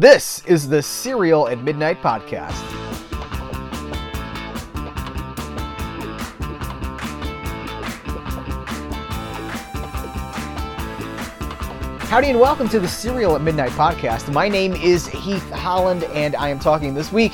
This is the Cereal at Midnight podcast. Howdy and welcome to the Cereal at Midnight podcast. My name is Heath Holland, and I am talking this week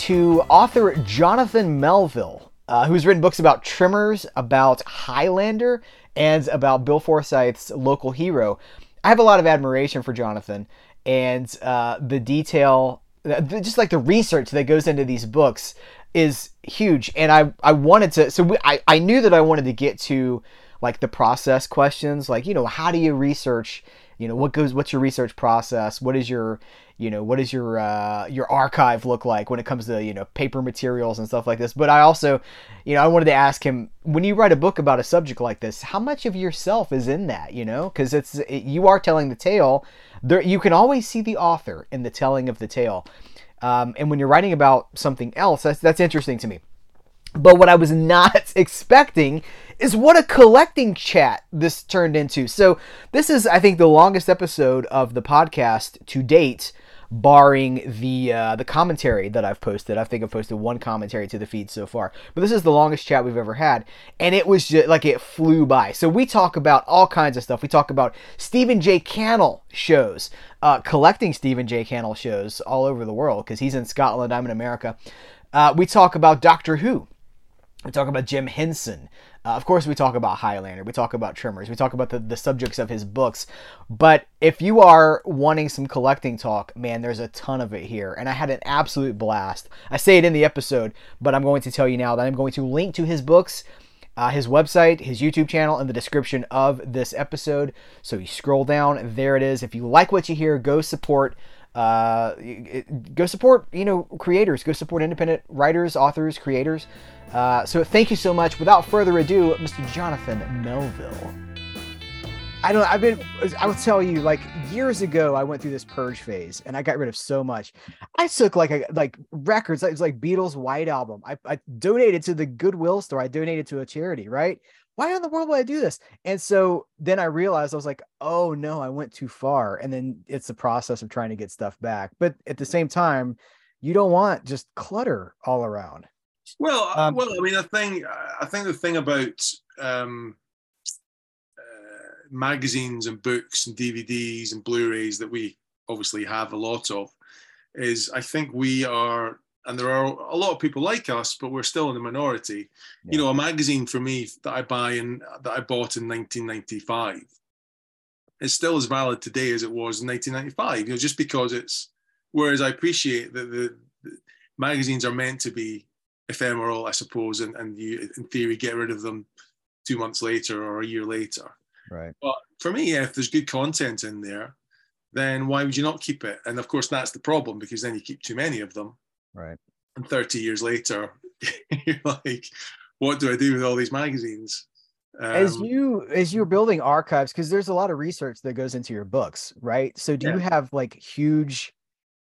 to author Jonathan Melville, uh, who's written books about Tremors, about Highlander, and about Bill Forsyth's Local Hero. I have a lot of admiration for Jonathan and uh, the detail, just like the research that goes into these books, is huge. And I I wanted to, so we, I I knew that I wanted to get to like the process questions, like you know how do you research you know what goes what's your research process? What is your you know what does your uh, your archive look like when it comes to you know paper materials and stuff like this? But i also you know i wanted to ask him when you write a book about a subject like this how much of yourself is in that you know? Because it's it, you are telling the tale. There you can always see the author in the telling of the tale. Um, and when you're writing about something else that's that's interesting to me. But what I was not expecting is what a collecting chat this turned into. So, this is, I think, the longest episode of the podcast to date, barring the uh, the commentary that I've posted. I think I've posted one commentary to the feed so far, but this is the longest chat we've ever had, and it was just like it flew by. So we talk about all kinds of stuff. We talk about Stephen J. Cannell shows, uh, collecting Stephen J. Cannell shows all over the world because he's in Scotland, I'm in America. Uh, we talk about Doctor Who we talk about Jim Henson. Uh, of course, we talk about Highlander. We talk about Tremors. We talk about the, the subjects of his books. But if you are wanting some collecting talk, man, there's a ton of it here. And I had an absolute blast. I say it in the episode, but I'm going to tell you now that I'm going to link to his books, uh, his website, his YouTube channel in the description of this episode. So you scroll down, there it is. If you like what you hear, go support uh, go support you know creators go support independent writers authors creators uh, so thank you so much without further ado mr jonathan melville i don't i've been i will tell you like years ago i went through this purge phase and i got rid of so much i took like a like records it was like beatles white album I, I donated to the goodwill store i donated to a charity right why in the world would I do this? And so then I realized I was like, oh no, I went too far. And then it's the process of trying to get stuff back. But at the same time, you don't want just clutter all around. Well, uh, um, well, I mean, I think I think the thing about um, uh, magazines and books and DVDs and Blu-rays that we obviously have a lot of is I think we are and there are a lot of people like us, but we're still in the minority. Yeah. You know, a magazine for me that I buy and that I bought in 1995 is still as valid today as it was in 1995. You know, just because it's. Whereas I appreciate that the, the magazines are meant to be ephemeral, I suppose, and, and you, in theory, get rid of them two months later or a year later. Right. But for me, yeah, if there's good content in there, then why would you not keep it? And of course, that's the problem because then you keep too many of them Right. And 30 years later, you're like, what do I do with all these magazines? Um, as you as you're building archives, because there's a lot of research that goes into your books, right? So do yeah. you have like huge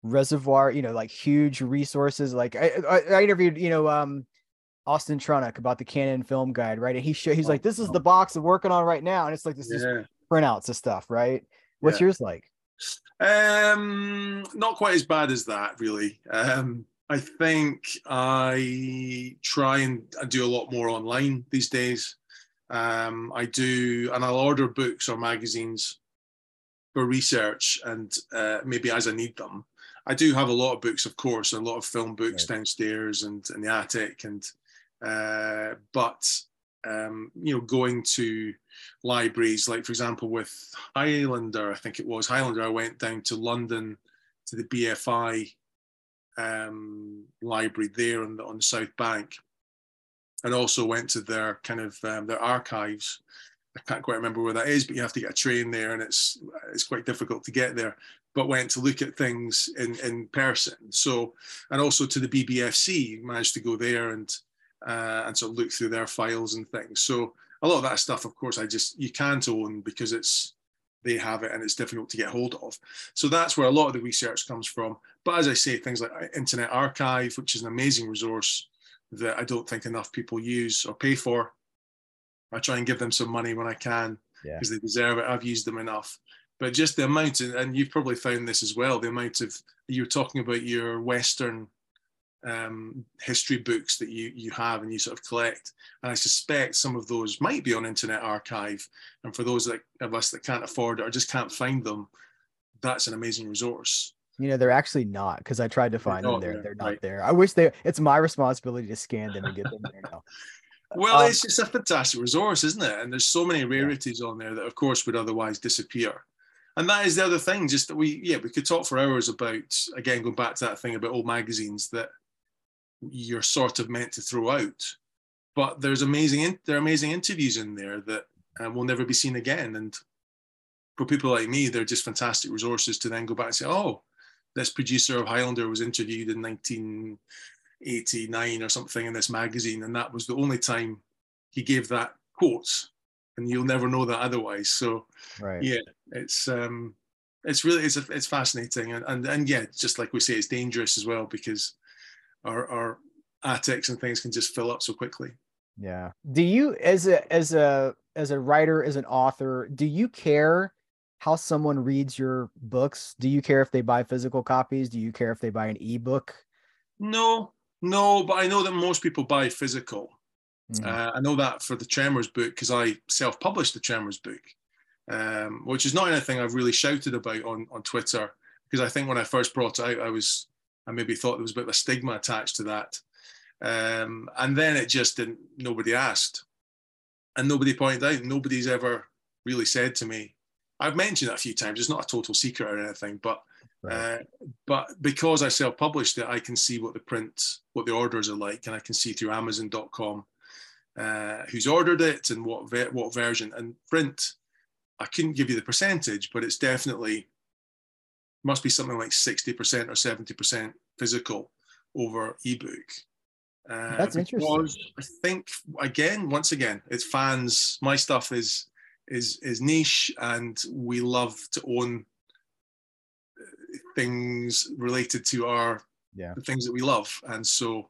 reservoir, you know, like huge resources? Like I, I, I interviewed, you know, um, Austin Trunick about the Cannon Film Guide, right? And he show, he's oh, like, this is the box I'm working on right now, and it's like this yeah. printouts of stuff, right? What's yeah. yours like? Um, not quite as bad as that, really. Um, I think I try and I do a lot more online these days. Um, I do, and I'll order books or magazines for research and uh, maybe as I need them. I do have a lot of books, of course, a lot of film books right. downstairs and in the attic, and uh, but um, you know, going to libraries, like for example, with Highlander, I think it was Highlander, I went down to London to the BFI um, library there on the, on the South Bank, and also went to their kind of um, their archives. I can't quite remember where that is, but you have to get a train there, and it's it's quite difficult to get there. But went to look at things in in person. So, and also to the BBFC, managed to go there and uh, and sort of look through their files and things. So a lot of that stuff, of course, I just you can't own because it's they have it and it's difficult to get hold of. So that's where a lot of the research comes from. But as I say, things like Internet Archive, which is an amazing resource that I don't think enough people use or pay for. I try and give them some money when I can because yeah. they deserve it. I've used them enough. but just the amount, and you've probably found this as well, the amount of you're talking about your Western um, history books that you you have and you sort of collect. And I suspect some of those might be on Internet Archive. And for those that, of us that can't afford it or just can't find them, that's an amazing resource. You know, they're actually not because I tried to find them there. There. They're not right. there. I wish they. It's my responsibility to scan them and get them there now. well, um, it's just a fantastic resource, isn't it? And there's so many rarities yeah. on there that, of course, would otherwise disappear. And that is the other thing. Just that we, yeah, we could talk for hours about again going back to that thing about old magazines that you're sort of meant to throw out. But there's amazing, there are amazing interviews in there that uh, will never be seen again. And for people like me, they're just fantastic resources to then go back and say, oh, this producer of Highlander was interviewed in 1989 or something in this magazine, and that was the only time he gave that quote, and you'll never know that otherwise. So, right. yeah, it's um, it's really it's it's fascinating, and and and yeah, just like we say, it's dangerous as well because our our attics and things can just fill up so quickly. Yeah. Do you, as a as a as a writer, as an author, do you care how someone reads your books? Do you care if they buy physical copies? Do you care if they buy an ebook? No, no, but I know that most people buy physical. Mm-hmm. Uh, I know that for the Tremors book because I self-published the Tremors book, um, which is not anything I've really shouted about on on Twitter because I think when I first brought it out, I was I maybe thought there was a bit of a stigma attached to that, um, and then it just didn't. Nobody asked, and nobody pointed out. Nobody's ever really said to me, I've mentioned it a few times. It's not a total secret or anything, but right. uh, but because I self-published it, I can see what the print, what the orders are like, and I can see through Amazon.com uh, who's ordered it and what ver- what version. And print, I couldn't give you the percentage, but it's definitely must be something like sixty percent or seventy percent physical over ebook. Uh, That's interesting. I think again, once again, it's fans. My stuff is is is niche, and we love to own things related to our yeah. the things that we love. And so,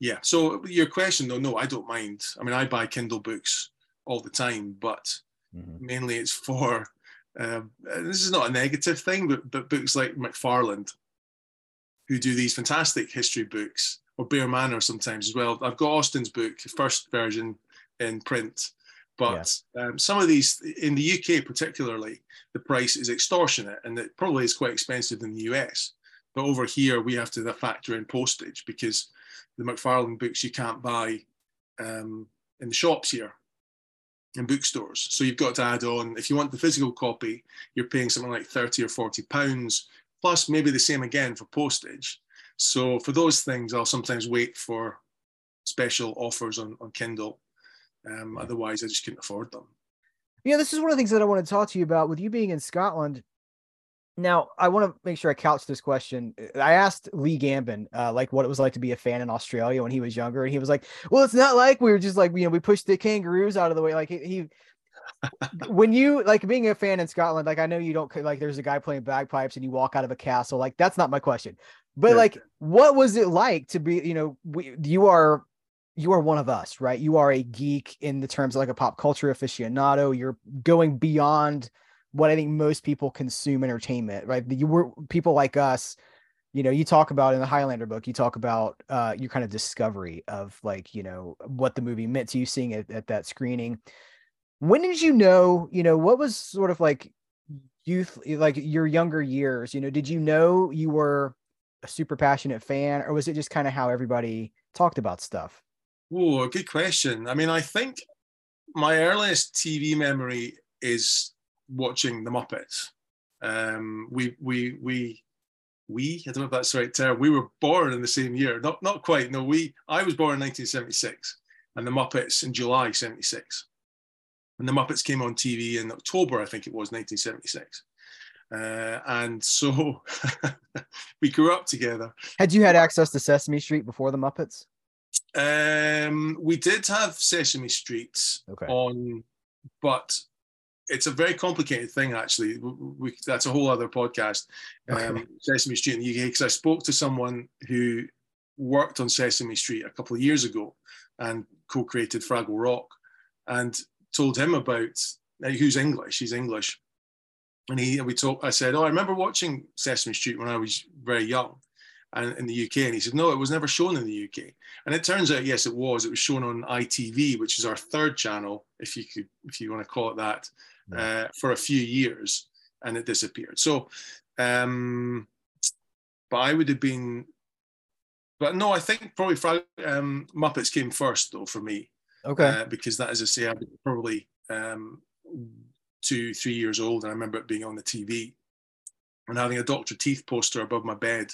yeah. So your question though, no, I don't mind. I mean, I buy Kindle books all the time, but mm-hmm. mainly it's for. Um, this is not a negative thing, but but books like McFarland, who do these fantastic history books, or Bear Manor sometimes as well. I've got Austin's book, first version in print, but yeah. um, some of these, in the UK particularly, the price is extortionate and it probably is quite expensive in the US. But over here, we have to factor in postage because the McFarland books you can't buy um, in the shops here in bookstores. So you've got to add on, if you want the physical copy, you're paying something like 30 or 40 pounds, plus maybe the same again for postage. So for those things, I'll sometimes wait for special offers on, on Kindle um, otherwise, I just couldn't afford them. Yeah, this is one of the things that I want to talk to you about with you being in Scotland. Now, I want to make sure I couch this question. I asked Lee Gambin, uh, like, what it was like to be a fan in Australia when he was younger, and he was like, "Well, it's not like we were just like, you know, we pushed the kangaroos out of the way." Like he, he when you like being a fan in Scotland, like I know you don't like. There's a guy playing bagpipes, and you walk out of a castle. Like that's not my question, but yeah. like, what was it like to be? You know, we, you are you are one of us, right? You are a geek in the terms of like a pop culture aficionado. You're going beyond what I think most people consume entertainment, right? You were people like us, you know, you talk about in the Highlander book, you talk about uh, your kind of discovery of like, you know, what the movie meant to you seeing it at that screening. When did you know, you know, what was sort of like youth, like your younger years, you know, did you know you were a super passionate fan or was it just kind of how everybody talked about stuff? Oh, good question. I mean, I think my earliest TV memory is watching The Muppets. Um, we we we we I don't know if that's the right term. We were born in the same year. Not not quite. No, we I was born in 1976, and The Muppets in July 76. And The Muppets came on TV in October, I think it was 1976. Uh, and so we grew up together. Had you had access to Sesame Street before The Muppets? Um, we did have Sesame Street okay. on, but it's a very complicated thing actually. We, we, that's a whole other podcast. Um, Sesame Street in the UK because I spoke to someone who worked on Sesame Street a couple of years ago and co-created Fraggle Rock, and told him about. Who's English? He's English, and he we talked. I said, "Oh, I remember watching Sesame Street when I was very young." And in the UK, and he said, no, it was never shown in the UK. And it turns out, yes, it was. It was shown on ITV, which is our third channel, if you could, if you want to call it that, uh, for a few years, and it disappeared. So, um, but I would have been, but no, I think probably um, Muppets came first though for me. Okay. Uh, because that, as I say, I was probably um, two, three years old, and I remember it being on the TV and having a Dr. Teeth poster above my bed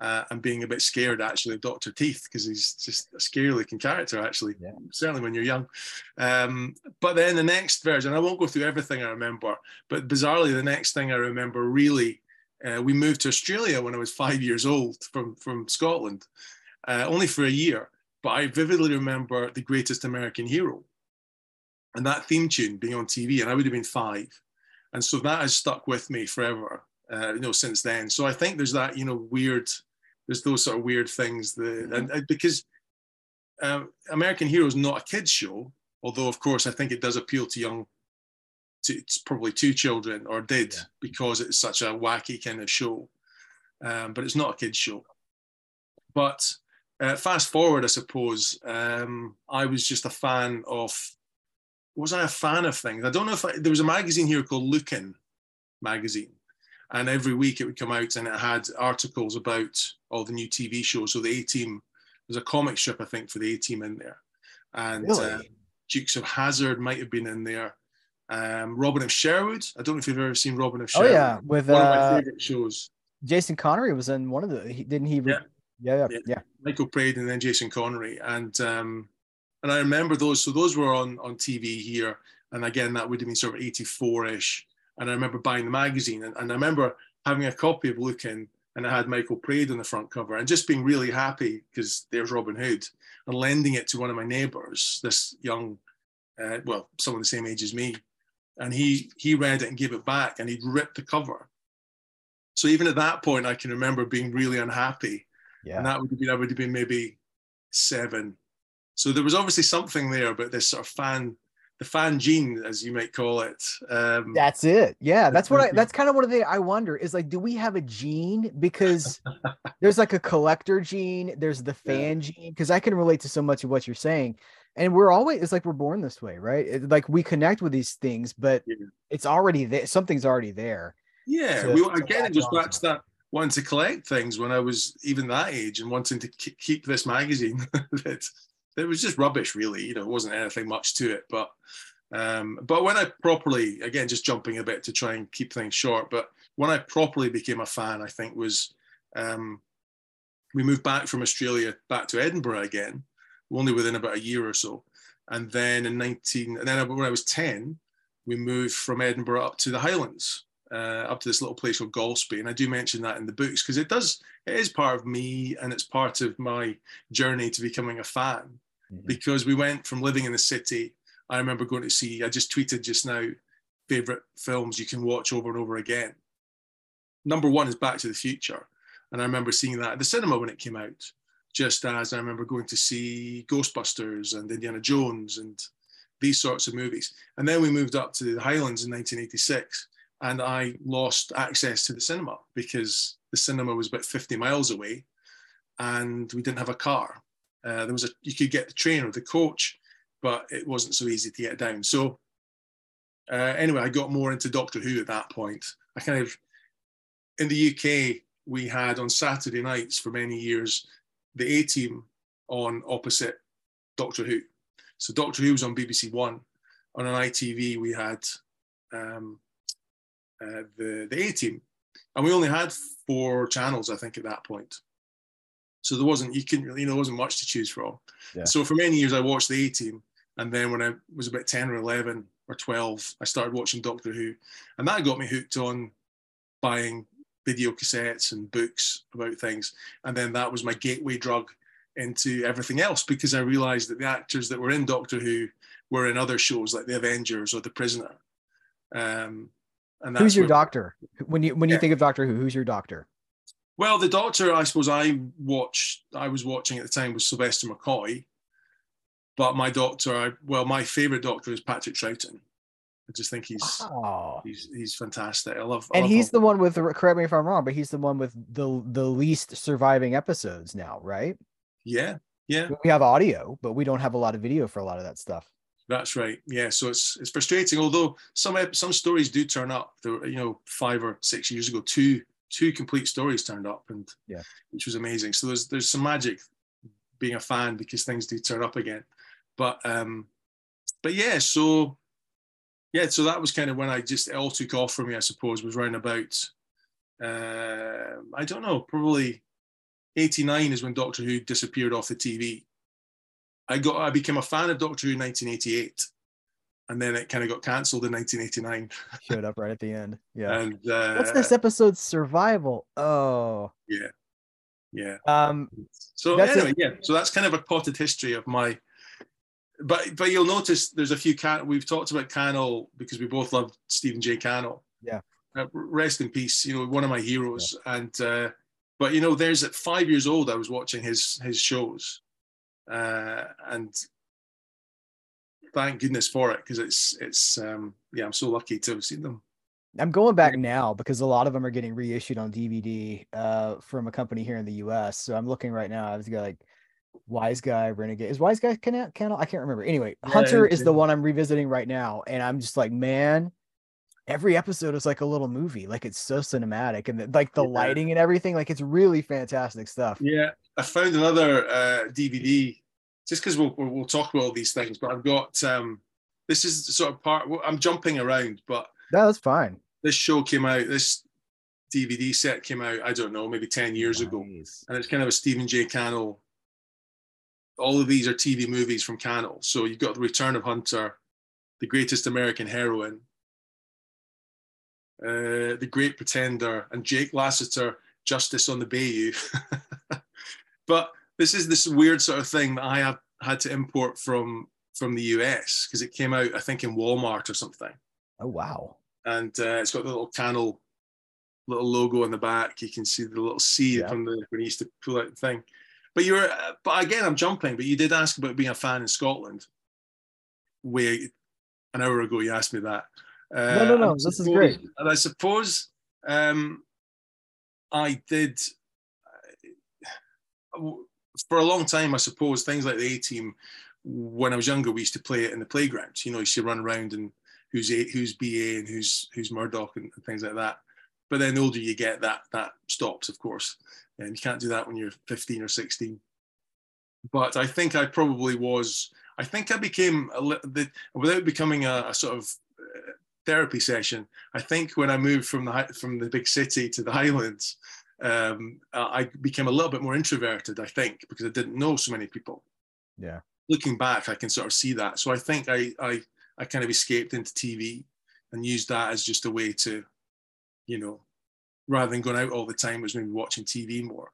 uh, and being a bit scared actually of Dr. Teeth because he's just a scary looking character actually, yeah. certainly when you're young. Um, but then the next version, I won't go through everything I remember, but bizarrely, the next thing I remember really, uh, we moved to Australia when I was five years old from, from Scotland, uh, only for a year. But I vividly remember The Greatest American Hero and that theme tune being on TV, and I would have been five. And so that has stuck with me forever, uh, you know, since then. So I think there's that, you know, weird there's those sort of weird things that, and, and because um, American Hero is not a kids show, although of course I think it does appeal to young, to it's probably two children or did yeah. because it's such a wacky kind of show, um, but it's not a kids show. But uh, fast forward, I suppose um, I was just a fan of. Was I a fan of things? I don't know if I, there was a magazine here called Lookin' magazine, and every week it would come out and it had articles about all the new TV shows. So the A Team, was a comic strip I think for the A Team in there, and really? uh, Dukes of Hazzard might have been in there. Um, Robin of Sherwood. I don't know if you've ever seen Robin of Sherwood. Oh yeah, with one uh, of my favorite shows. Jason Connery was in one of the. Didn't he? Yeah. Yeah, yeah, yeah. yeah. Michael Praed and then Jason Connery, and um, and I remember those. So those were on on TV here, and again that would have been sort of 84 ish. And I remember buying the magazine, and, and I remember having a copy of Lookin', and I had Michael Praed on the front cover, and just being really happy because there's Robin Hood, and lending it to one of my neighbours, this young, uh, well, someone the same age as me, and he he read it and gave it back, and he'd ripped the cover. So even at that point, I can remember being really unhappy, yeah. and that would have been I would have been maybe seven. So there was obviously something there about this sort of fan the fan gene, as you might call it. Um, that's it. Yeah, that's what I. That's kind of one of the I wonder is like, do we have a gene? Because there's like a collector gene. There's the fan yeah. gene. Because I can relate to so much of what you're saying, and we're always it's like we're born this way, right? It, like we connect with these things, but yeah. it's already there. Something's already there. Yeah, so, we again it goes back to that wanting to collect things when I was even that age and wanting to keep this magazine that it was just rubbish, really. You know, it wasn't anything much to it. But um, but when I properly, again, just jumping a bit to try and keep things short, but when I properly became a fan, I think was um, we moved back from Australia back to Edinburgh again, only within about a year or so. And then in 19, and then when I was 10, we moved from Edinburgh up to the Highlands, uh, up to this little place called Golspie. And I do mention that in the books because it does, it is part of me and it's part of my journey to becoming a fan mm-hmm. because we went from living in the city. I remember going to see, I just tweeted just now, favorite films you can watch over and over again. Number one is Back to the Future. And I remember seeing that at the cinema when it came out, just as I remember going to see Ghostbusters and Indiana Jones and these sorts of movies. And then we moved up to the Highlands in 1986 and I lost access to the cinema because the cinema was about 50 miles away and we didn't have a car. Uh, there was a you could get the train or the coach, but it wasn't so easy to get down. So uh, anyway, I got more into Doctor Who at that point. I kind of in the UK we had on Saturday nights for many years the A Team on opposite Doctor Who. So Doctor Who was on BBC One. On an ITV we had um, uh, the the A Team, and we only had four channels I think at that point. So there wasn't you couldn't really you know there wasn't much to choose from. Yeah. So for many years I watched the A Team, and then when I was about ten or eleven or twelve, I started watching Doctor Who, and that got me hooked on buying video cassettes and books about things, and then that was my gateway drug into everything else because I realised that the actors that were in Doctor Who were in other shows like The Avengers or The Prisoner. Um, who's your doctor when you when you yeah. think of Doctor Who? Who's your doctor? Well, the doctor I suppose I watched, I was watching at the time was Sylvester McCoy, but my doctor, I, well, my favourite doctor is Patrick Troughton, I just think he's Oh. he's he's fantastic. I love. I And love he's the one with correct me if I'm wrong, but he's the one with the the least surviving episodes now, right? yeah yeah We have audio, but we don't have a lot of video for a lot of that stuff. That's right yeah. So it's it's frustrating. Although some some stories do turn up. There were, you know five or six years ago, two two complete stories turned up, and Yeah. which was amazing. So there's there's some magic being a fan because things do turn up again. But um, but yeah, so yeah, so that was kind of when I just it all took off for me. I suppose was round about uh, I don't know, probably eighty nine is when Doctor Who disappeared off the TV. I got I became a fan of Doctor Who in nineteen eighty eight, and then it kind of got cancelled in nineteen eighty nine. Showed up right at the end. Yeah. And uh, What's this episode? Survival. Oh. Yeah, yeah. Um. So That's anyway, yeah. So that's kind of a potted history of my. But but you'll notice there's a few can we've talked about Cannell because we both love Stephen J. Cannell. Yeah. Uh, rest in peace. You know, one of my heroes. And uh, but you know, there's at five years old, I was watching his his shows, uh, and thank goodness for it because it's it's um yeah, I'm so lucky to have seen them. I'm going back now because a lot of them are getting reissued on DVD uh, from a company here in the U.S. So I'm looking right now. I was got like Wise Guy, Renegade. Is Wise Guy Cannell? Cannell? I can't remember. Anyway, Yeah, Hunter it's- is the one I'm revisiting right now, and I'm just like, man, every episode is like a little movie. Like it's so cinematic, and the, like the Yeah. lighting and everything. Like it's really fantastic stuff. Yeah, I found another uh, DVD just because we'll, we'll we'll talk about all these things. But I've got um, this is sort of part. I'm jumping around, but No, that's fine. this show came out. This DVD set came out. I don't know, maybe ten years ago, and it's kind of a Stephen J. Cannell. All of these are TV movies from Cannell. So you've got The Return of Hunter, The Greatest American Heroine, uh, The Great Pretender, and Jake Lassiter, Justice on the Bayou. but this is this weird sort of thing that I have had to import from from the US because it came out, I think, in Walmart or something Oh wow. and uh, it's got the little Cannell little logo on the back. You can see the little C Yeah. from the when he used to pull out the thing. But you're, uh, but again, I'm jumping. But you did ask about being a fan in Scotland. Way an hour ago, you asked me that. Uh, No, no, no, this is great. And I suppose um, I did uh, for a long time. I suppose things like the A Team. When I was younger, we used to play it in the playground. You know, you to run around and who's a, who's BA and who's who's Murdock and, and things like that. But then the older you get, that that stops, of course, and you can't do that when you're 15 or 16. But I think I probably was. I think I became a the, without becoming a, a sort of uh, therapy session. I think when I moved from the from the big city to the Highlands, um, I I became a little bit more introverted. I think because I didn't know so many people Yeah. looking back, I can sort of see that. So I think I I I kind of escaped into TV and used that as just a way to, you know, rather than going out all the time, was maybe watching TV more.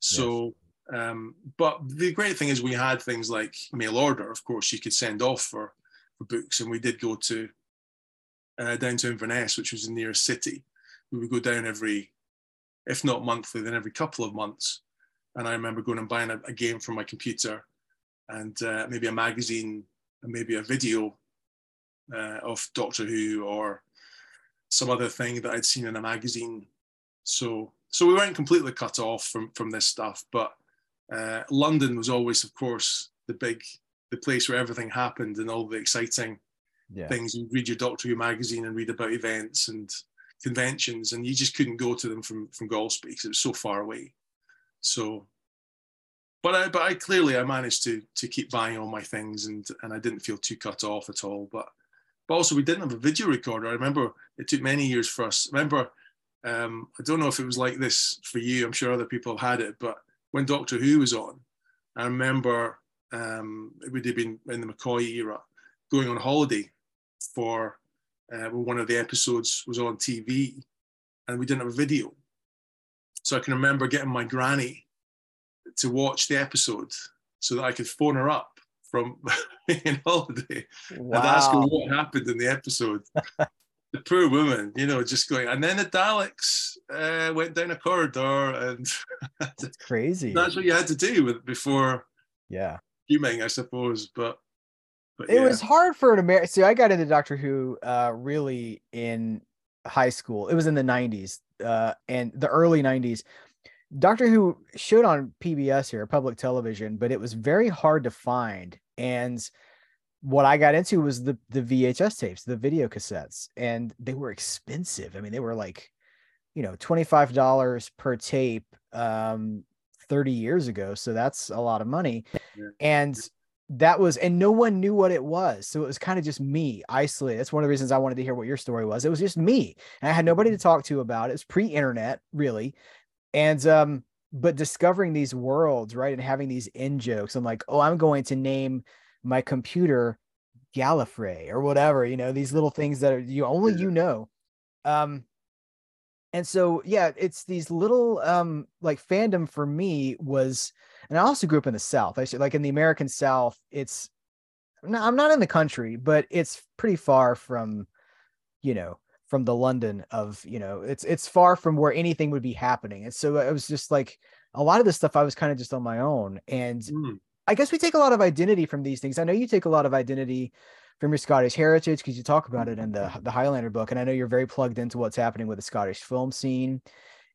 So, um, but the great thing is we had things like mail order. Of course, you could send off for for books, and we did go to uh, down to Inverness, which was the nearest city. We would go down every, if not monthly, then every couple of months. And I remember going and buying a, a game from my computer and uh, maybe a magazine and maybe a video uh, of Doctor Who or some other thing that I'd seen in a magazine. So so we weren't completely cut off from from this stuff, but uh, London was always, of course, the big the place where everything happened and all the exciting Yeah. things. You read your Doctor Who magazine and read about events and conventions, and you just couldn't go to them from from Golspie because it was so far away. So, but I but I clearly I managed to to keep buying all my things, and and I didn't feel too cut off at all. But but also we didn't have a video recorder. I remember it took many years for us. Remember, um, I don't know if it was like this for you. I'm sure other people have had it, but when Doctor Who was on, I remember um, it would have been in the McCoy era, going on holiday for uh, when one of the episodes was on TV, and we didn't have a video. So I can remember getting my granny to watch the episode so that I could phone her up from in holiday and ask her what happened in the episode. the poor woman, you know, just going. And then the Daleks uh, went down a corridor, and It's crazy. that's what you had to do with before Yeah. fuming, I suppose. But But it yeah. was hard for an American. See, I got into Doctor Who uh, really in high school. It was in the 90s uh, and the early 90s. Doctor Who showed on PBS here, public television, but it was very hard to find. And what I got into was the the VHS tapes, the video cassettes, and they were expensive. I mean, they were like, you know, twenty five dollars per tape, um, thirty years ago. So that's a lot of money, Yeah. and that was, and no one knew what it was. So it was kind of just me isolated. That's one of the reasons I wanted to hear what your story was. It was just me, and I had nobody to talk to about it. It's pre internet, really, and um, but discovering these worlds, right, and having these in jokes. I'm like, oh, I'm going to name my computer Gallifrey or whatever, you know, these little things that are you only you know. Um and so yeah, it's these little um like fandom for me was and I also grew up in the South. I should like in the American South, it's no, I'm not in the country, but it's pretty far from, you know, from the London of, you know, it's it's far from where anything would be happening. And so it was just like a lot of this stuff I was kind of just on my own. And Mm. I guess we take a lot of identity from these things. I know you take a lot of identity from your Scottish heritage because you talk about it in the the Highlander book, and I know you're very plugged into what's happening with the Scottish film scene.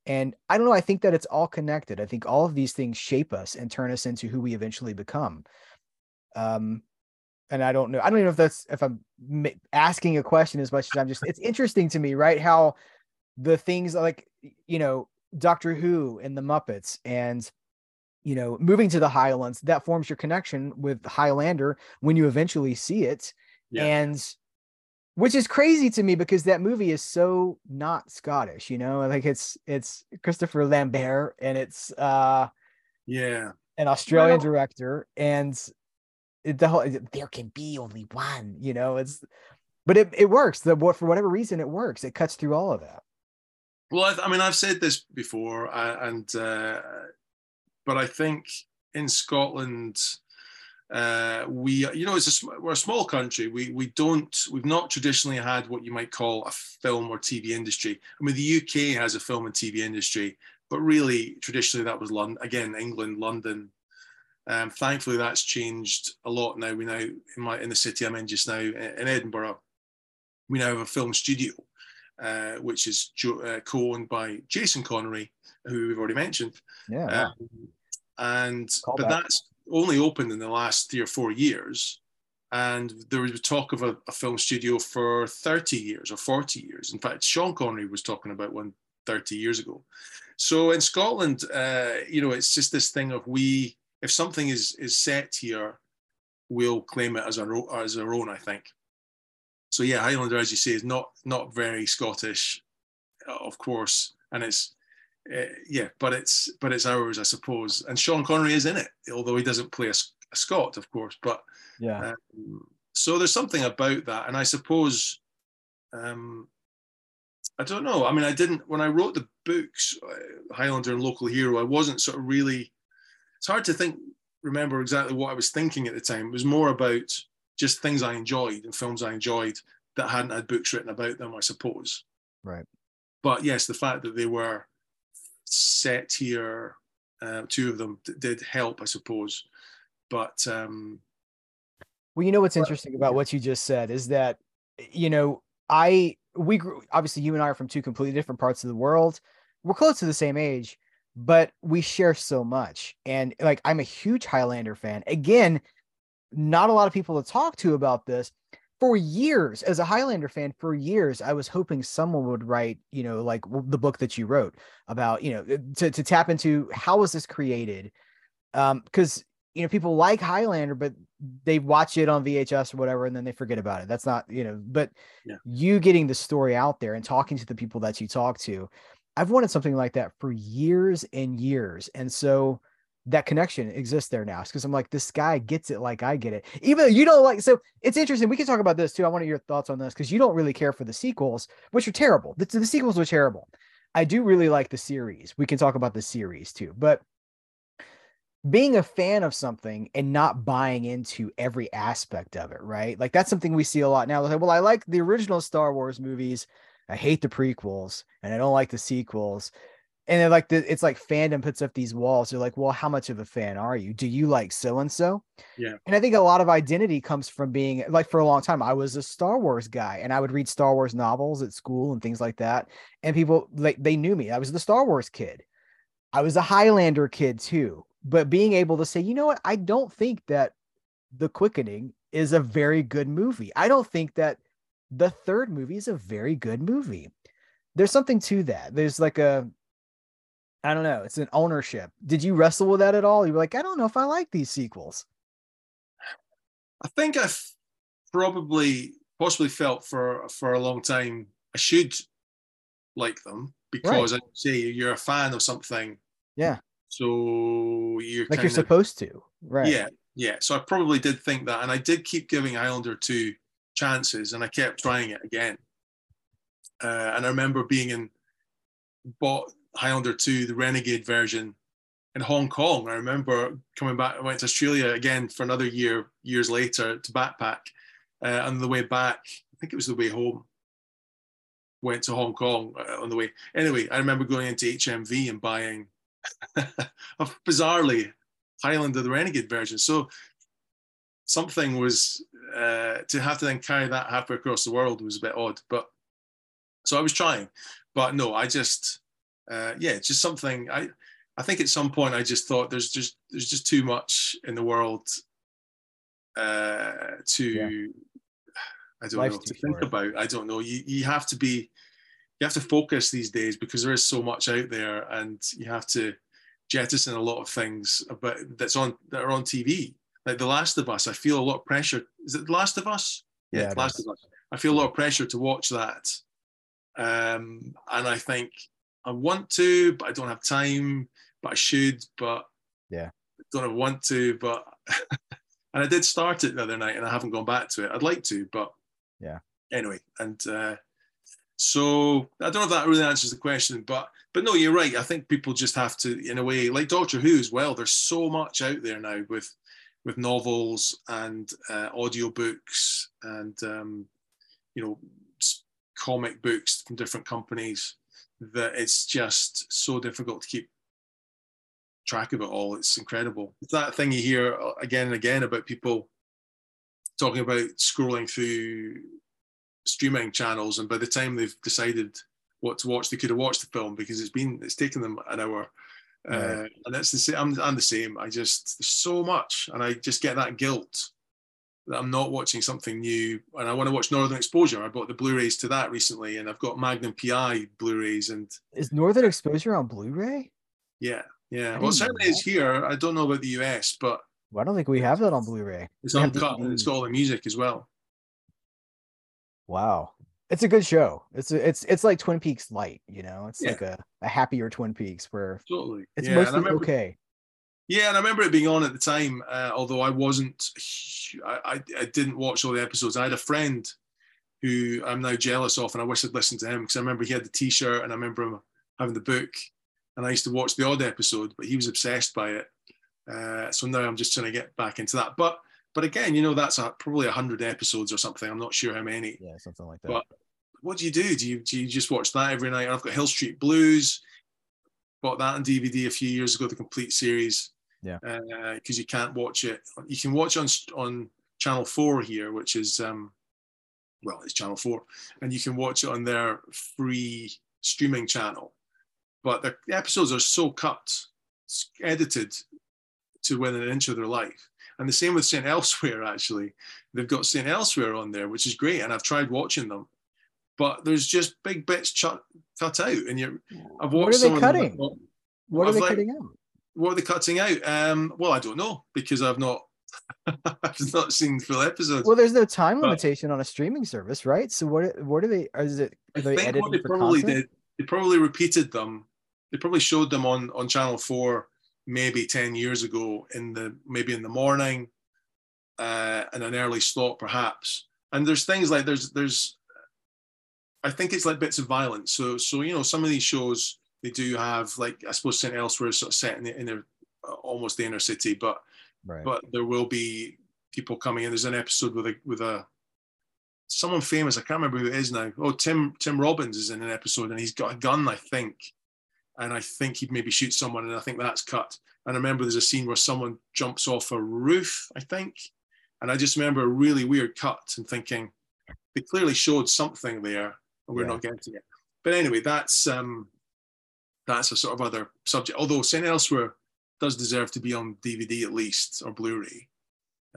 And I don't know. I think that it's all connected. I think all of these things shape us and turn us into who we eventually become. Um, and I don't know. I don't even know if that's if I'm asking a question as much as I'm just. It's interesting to me, right? How the things like you know Doctor Who and the Muppets and you know moving to the Highlands that forms your connection with Highlander when you eventually see it, Yeah. and which is crazy to me because that movie is so not Scottish. You know, like it's it's Christopher Lambert and it's uh Yeah. an Australian Well- director and it, the whole there can be only one. You know, it's but it it works. The what for whatever reason it works. It cuts through all of that. Well, I, I mean, I've said this before, uh, and uh, but I think in Scotland, uh, we you know it's a, we're a small country. We we don't, we've not traditionally had what you might call a film or TV industry. I mean, the UK has a film and TV industry, but really, traditionally, that was London, again, England, London. Um, thankfully, that's changed a lot now. We now in my in the city I'm in just now in in Edinburgh, we now have a film studio uh, which is uh, co-owned by Jason Connery, who we've already mentioned. Yeah. Um, and Call but back. that's only opened in the last three or four years. And there was talk of a, a film studio for 30 years or 40 years. In fact, Sean Connery was talking about one 30 years ago. So in Scotland, uh, you know, it's just this thing of we, if something is is set here, we'll claim it as our as our own. I think. So yeah, Highlander, as you say, is not not very Scottish, of course, and it's uh, yeah, but it's but it's ours, I suppose. And Sean Connery is in it, although he doesn't play a Scot, of course. But yeah. um, so there's something about that, and I suppose um, I don't know. I mean, I didn't when I wrote the books, uh, Highlander and Local Hero. I wasn't sort of really. It's hard to think, remember exactly what I was thinking at the time. It was more about just things I enjoyed and films I enjoyed that hadn't had books written about them, I suppose. Right. But yes, the fact that they were set here, uh, two of them d- did help, I suppose. But um, Well, you know what's interesting about what you just said is that, you know, I we grew obviously you and I are from two completely different parts of the world. We're close to the same age, but we share so much. And like I'm a huge Highlander fan. Again, not a lot of people to talk to about this. For years, as a Highlander fan, for years, I was hoping someone would write, you know, like the book that you wrote about, you know, to, to tap into how was this created? Um, because you know, people like Highlander, but they watch it on VHS or whatever, and then they forget about it. That's not, you know, but Yeah. you getting the story out there and talking to the people that you talk to, I've wanted something like that for years and years. And so that connection exists there now. Because I'm like, this guy gets it like I get it. Even though you don't like, so it's interesting. We can talk about this too. I want your thoughts on this because you don't really care for the sequels, which are terrible. The, the sequels were terrible. I do really like the series. We can talk about the series too. But being a fan of something and not buying into every aspect of it, right? Like that's something we see a lot now. Like, well, I like the original Star Wars movies. I hate the prequels and I don't like the sequels. And then like the, it's like fandom puts up these walls. They're like, well, how much of a fan are you? Do you like so and so? Yeah. And I think a lot of identity comes from being like for a long time, I was a Star Wars guy and I would read Star Wars novels at school and things like that. And people like they knew me. I was the Star Wars kid. I was a Highlander kid too. But being able to say, you know what, I don't think that The Quickening is a very good movie. I don't think that the third movie is a very good movie. There's something to that. There's like a I don't know. It's an ownership. Did you wrestle with that at all? You were like, I don't know if I like these sequels. I think I've probably possibly felt for for a long time I should like them because right. I say you're a fan of something. Yeah. So you're like you're of, supposed to, right? Yeah, yeah. So I probably did think that, and I did keep giving Highlander two chances, and I kept trying it again. Uh, and I remember being in bought Highlander 2, the Renegade version in Hong Kong. I remember coming back, I went to Australia again for another year, years later to backpack. Uh, on the way back, I think it was the way home, went to Hong Kong uh, on the way. Anyway, I remember going into HMV and buying, a bizarrely, Highlander, the Renegade version. So something was, uh, to have to then carry that halfway across the world was a bit odd. But so I was trying. But no, I just, uh, yeah, it's just something I I think at some point I just thought there's just there's just too much in the world uh, to yeah. I don't Life's know to think about. I don't know. You you have to be you have to focus these days because there is so much out there, and you have to jettison a lot of things about that's on that are on TV. Like The Last of Us, I feel a lot of pressure. Is it The Last of Us? Yeah, yeah Last is. of Us. I feel a lot of pressure to watch that, um, and I think I want to, but I don't have time, but I should, but yeah, I don't want to, but and I did start it the other night and I haven't gone back to it. I'd like to, but yeah. Anyway, and uh, so I don't know if that really answers the question, but but no, you're right. I think people just have to, in a way, like Doctor Who as well. There's so much out there now with with novels and uh, audio books and um, you know comic books from different companies that it's just so difficult to keep track of it all. It's incredible. It's that thing you hear uh, again and again about people talking about scrolling through streaming channels, and by the time they've decided what to watch, they could have watched the film because it's been it's taken them an hour. Right. Uh, and that's the same. I'm, I'm the same. I just there's so much, and I just get that guilt that I'm not watching something new and I want to watch Northern Exposure. I bought the Blu-rays to that recently and I've got Magnum PI Blu-rays and Is Northern Exposure on Blu-ray? Yeah, yeah. Well, certainly is here. I don't know about the US, but well, I don't think we have that on Blu-ray. It's uncut and it's got all the music as well. Wow. It's a good show. It's a, it's it's like Twin Peaks light, you know. It's yeah. like a, a happier Twin Peaks where totally it's yeah, mostly okay. Yeah, and I remember it being on at the time, uh, although I wasn't, I, I, didn't watch all the episodes. I had a friend who I'm now jealous of, and I wish I'd listened to him because I remember he had the T-shirt, and I remember him having the book, and I used to watch the odd episode, but he was obsessed by it. Uh, so now I'm just trying to get back into that. But but again, you know, that's a, probably a hundred episodes or something. I'm not sure how many. Yeah, something like that. But what do you do? Do you do you just watch that every night? I've got Hill Street Blues. Bought that on DVD a few years ago, the complete series. Yeah. Because uh, you can't watch it. You can watch on on Channel Four here, which is um, well, it's Channel Four, and you can watch it on their free streaming channel. But the episodes are so cut, edited to within an inch of their life. And the same with St. Elsewhere, actually. They've got St. Elsewhere on there, which is great. And I've tried watching them. But there's just big bits cut, cut out. And you're, I've watched what are they cutting? what are they like, cutting out? What are they cutting out? Um, well, I don't know because I've not I've not seen full episodes. Well, there's no time but, limitation on a streaming service, right? So what what are they? Is it? I think what they probably content? did. They probably repeated them. They probably showed them on on Channel Four maybe ten years ago in the maybe in the morning, uh, and an early slot perhaps. And there's things like there's there's. I think it's like bits of violence. So so you know some of these shows they do have like I suppose St. Elsewhere is sort of set in the inner, uh, almost the inner city, but right. but there will be people coming in. There's an episode with a with a someone famous. I can't remember who it is now. Oh, Tim Tim Robbins is in an episode, and he's got a gun, I think. and I think he'd maybe shoot someone, and I think that's cut. And I remember there's a scene where someone jumps off a roof, I think, and I just remember a really weird cut and thinking they clearly showed something there, and we're yeah. not getting it. But anyway, that's um, that's a sort of other subject. Although St. Elsewhere does deserve to be on DVD at least or Blu-ray.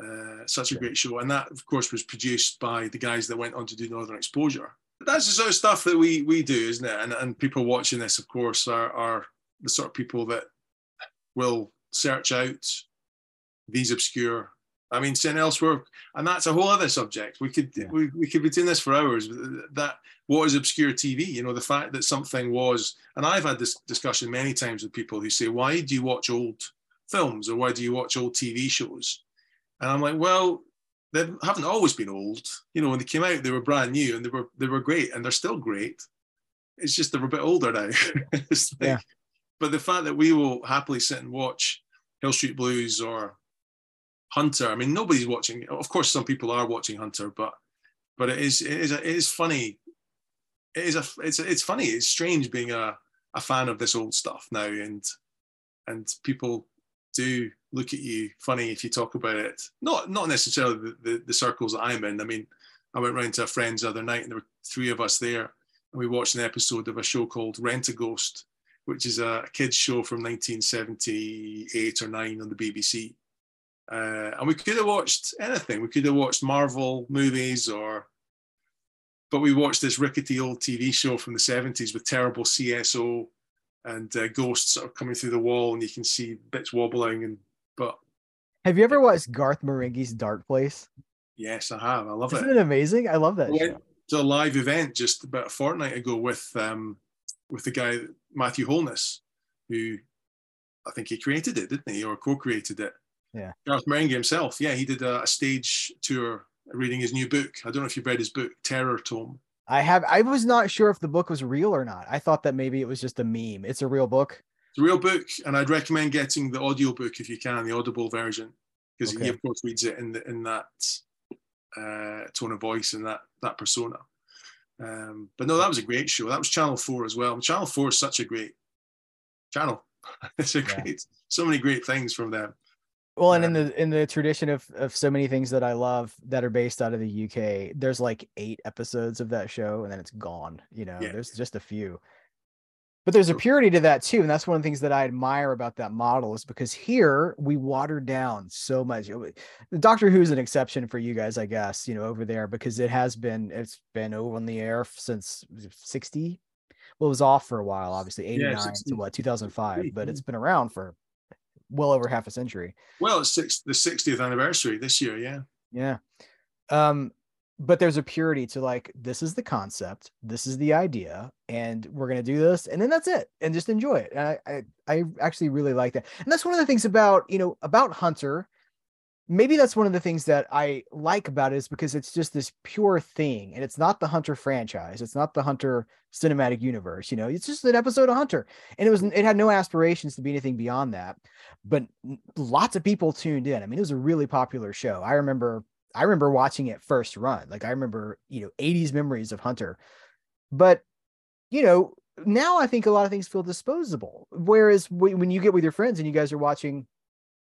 Uh, such a great show, and that of course was produced by the guys that went on to do Northern Exposure. That's the sort of stuff that we we do, isn't it? And and people watching this, of course, are are the sort of people that will search out these obscure I mean, St. Elsewhere, and that's a whole other subject. We could yeah. we, we could be doing this for hours. That what is obscure TV? You know, the fact that something was, and I've had this discussion many times with people who say, "Why do you watch old films or why do you watch old TV shows?" And I'm like, well, they haven't always been old. You know, when they came out, they were brand new and they were they were great, and they're still great. It's just they're a bit older now. like, yeah. But the fact that we will happily sit and watch Hill Street Blues or Hunter. I mean, nobody's watching. Of course, some people are watching Hunter, but but it is it is it is funny. It is a it's it's funny. It's strange being a a fan of this old stuff now, and and people do look at you funny if you talk about it. Not not necessarily the, the, the circles that I'm in. I mean, I went round to a friend's the other night, and there were three of us there, and we watched an episode of a show called Rent a Ghost, which is a kids show from 1978 or nine on the BBC uh, and we could have watched anything. We could have watched Marvel movies or, but we watched this rickety old TV show from the 70s with terrible CSO and uh, ghosts sort of coming through the wall and you can see bits wobbling. And, but. Have you ever watched Garth Marenghi's Dark Place? Yes, I have. I love Isn't it. Isn't it amazing? I love that. I went to a live event just about a fortnight ago with, um, with the guy, Matthew Holness, who I think he created it, didn't he? Or co created it yeah. Garth Marenghi himself. Yeah, he did a, a, stage tour reading his new book. I don't know if you've read his book, Terror Tome. I have. I was not sure if the book was real or not. I thought that maybe it was just a meme. It's a real book. It's a real book, and I'd recommend getting the audio book if you can, the Audible version, because okay. he of course reads it in the, in that uh, tone of voice and that that persona. Um, but no, that was a great show. That was Channel Four as well. Channel Four is such a great channel. it's a yeah. great, so many great things from them. Well, and in the in the tradition of of so many things that I love that are based out of the UK, there's like eight episodes of that show, and then it's gone. You know, yeah. there's just a few. But there's a purity to that too, and that's one of the things that I admire about that model is because here we water down so much. Oh, the Doctor Who is an exception for you guys, I guess. You know, over there because it has been it's been over on the air since '60. Well, it was off for a while, obviously '89 yeah, to what 2005, but it's been around for well over half a century. Well, it's six, the 60th anniversary this year. Yeah. Yeah. Um, but there's a purity to like, this is the concept, this is the idea, and we're going to do this. And then that's it. And just enjoy it. And I, I, I actually really like that. And that's one of the things about, you know, about Hunter maybe that's one of the things that I like about it is because it's just this pure thing and it's not the Hunter franchise. It's not the Hunter cinematic universe, you know, it's just an episode of Hunter. And it was, it had no aspirations to be anything beyond that, but lots of people tuned in. I mean, it was a really popular show. I remember, I remember watching it first run. Like I remember, you know, 80s memories of Hunter, but you know, now I think a lot of things feel disposable. Whereas when you get with your friends and you guys are watching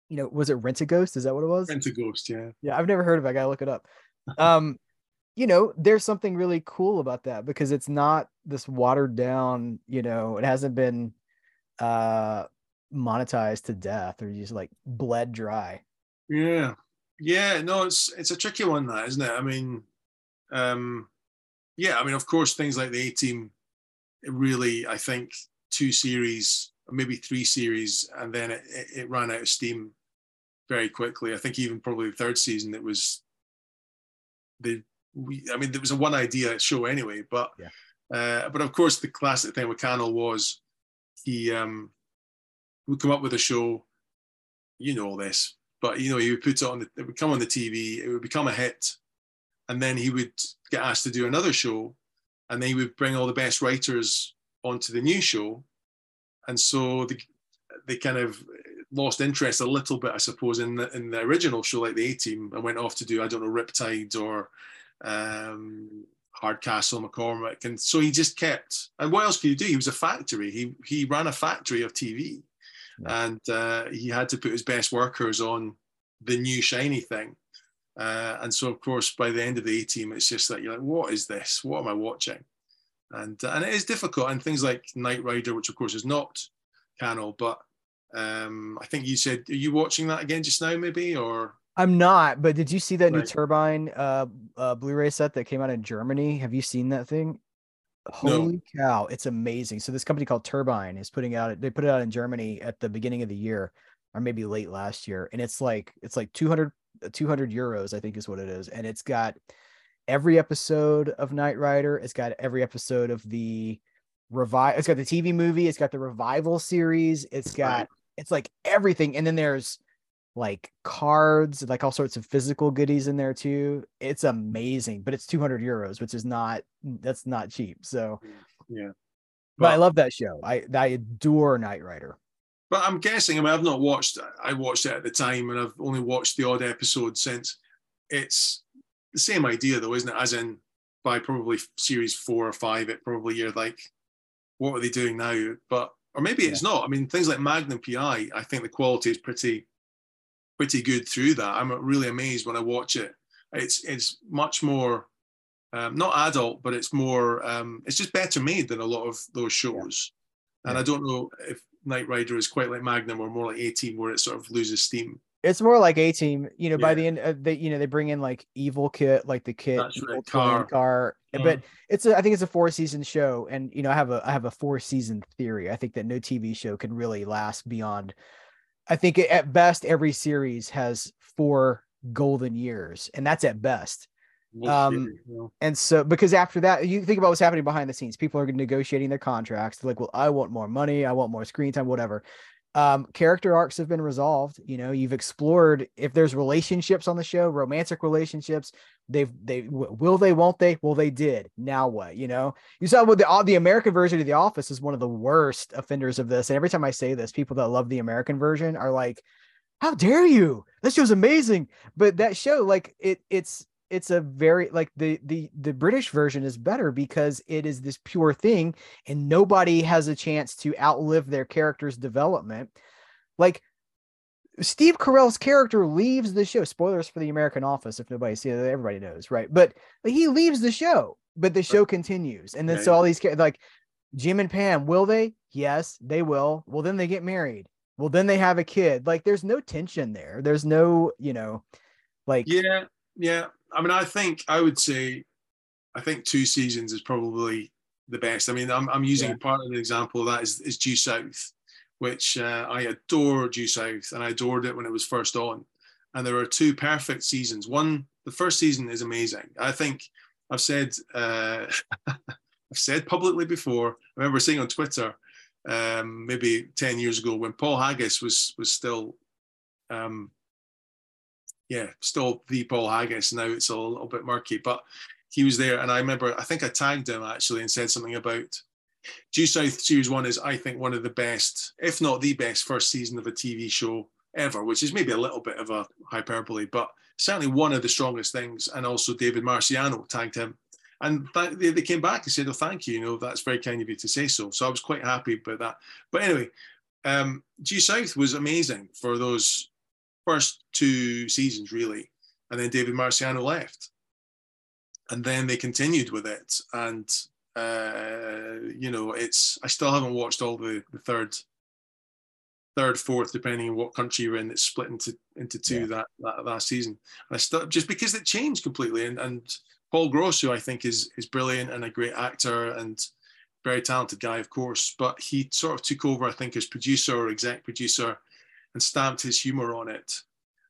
you know, was it Rent a Ghost? Is that what it was? Rent a Ghost, yeah. Yeah, I've never heard of it. I gotta look it up. Um, you know, there's something really cool about that because it's not this watered down, you know, it hasn't been uh monetized to death or just like bled dry. Yeah. Yeah, no, it's it's a tricky one that, isn't it? I mean, um yeah, I mean, of course, things like the A team really, I think, two series, maybe three series, and then it, it ran out of steam very quickly. I think even probably the third season it was the we I mean there was a one idea show anyway, but yeah. uh, but of course the classic thing with Cannell was he um would come up with a show, you know all this, but you know he would put it on the it would come on the TV, it would become a hit, and then he would get asked to do another show, and then he would bring all the best writers onto the new show, and so the, they kind of lost interest a little bit, I suppose, in the in the original show, like the A Team, and went off to do I don't know Riptide or um, Hardcastle, McCormick, and so he just kept. And what else could you do? He was a factory. He he ran a factory of TV, yeah. and uh, he had to put his best workers on the new shiny thing. Uh, and so, of course, by the end of the A team, it's just like you're like, what is this? What am I watching? And uh, and it is difficult. And things like Knight Rider, which of course is not Cannell, but um, I think you said, are you watching that again just now, maybe or? I'm not, but did you see that right. new Turbine uh, uh, Blu-ray set that came out in Germany? Have you seen that thing? Holy no. cow, it's amazing. So this company called Turbine is putting out they put it out in Germany at the beginning of the year or maybe late last year and it's like it's like 200 200 euros I think is what it is and it's got every episode of Knight Rider, it's got every episode of the revive it's got the TV movie, it's got the revival series, it's got. It's like everything and then there's like cards, like all sorts of physical goodies in there too. It's amazing, but it's 200 euros, which is not that's not cheap. So yeah, but, but I love that show. I I adore Knight Rider. But I'm guessing. I mean, I've not watched. I watched it at the time, and I've only watched the odd episode since. It's the same idea, though, isn't it? As in, by probably series four or five, it probably you're like, what are they doing now? But or maybe yeah. it's not. I mean, things like Magnum PI, I think the quality is pretty pretty good through that. I'm really amazed when I watch it. It's it's much more um, not adult, but it's more um, it's just better made than a lot of those shows. Yeah. And yeah. I don't know if Knight Rider is quite like Magnum or more like A Team, where it sort of loses steam. It's more like A Team. You know, yeah. by the end, uh, they you know they bring in like Evil Kit, like the right. car. car. Mm. But it's a, I think it's a four season show, and you know I have a I have a four season theory. I think that no TV show can really last beyond I think at best every series has four golden years, and that's at best. Um, and so because after that, you think about what's happening behind the scenes. People are negotiating their contracts. They're like, "Well, I want more money. I want more screen time. Whatever." Um, character arcs have been resolved. You know, you've explored if there's relationships on the show, romantic relationships. They've they will they won't they? Well, they did. Now what? You know, you saw what the the American version of The Office is one of the worst offenders of this. And every time I say this, people that love the American version are like, "How dare you? This show's amazing." But that show, like it, it's it's a very like the the the British version is better because it is this pure thing and nobody has a chance to outlive their character's development. Like Steve Carell's character leaves the show. Spoilers for the American Office if nobody sees it, everybody knows, right? But he leaves the show, but the show continues. And then so all these like Jim and Pam, will they? Yes, they will. Well, then they get married. Well, then they have a kid. Like there's no tension there. There's no, you know, like Yeah, yeah. I mean, I think I would say, I think two seasons is probably the best. I mean, I'm, I'm using yeah. part of the example of that is, is Due South, which uh, I adore Due South and I adored it when it was first on. And there are two perfect seasons. One, the first season is amazing. I think I've said, uh, I've said publicly before. I remember seeing on Twitter, um, maybe 10 years ago when Paul Haggis was was still um, yeah, still the Paul Haggis. Now it's a little bit murky, but he was there. And I remember, I think I tagged him actually and said something about Due South Series 1 is, I think, one of the best, if not the best, first season of a TV show ever, which is maybe a little bit of a hyperbole, but certainly one of the strongest things. And also David Marciano tagged him. And th- they, they came back and said, Oh, thank you. You know, that's very kind of you to say so. So I was quite happy about that. But anyway, um, Due South was amazing for those first two seasons really, and then David Marciano left, and then they continued with it, and uh, you know it's I still haven't watched all the the third third, fourth, depending on what country you're in, it's split into into two yeah. that, that that season. And I still just because it changed completely. And and Paul Gross, who I think, is is brilliant and a great actor and very talented guy, of course. But he sort of took over, I think, as producer or exec producer and stamped his humor on it.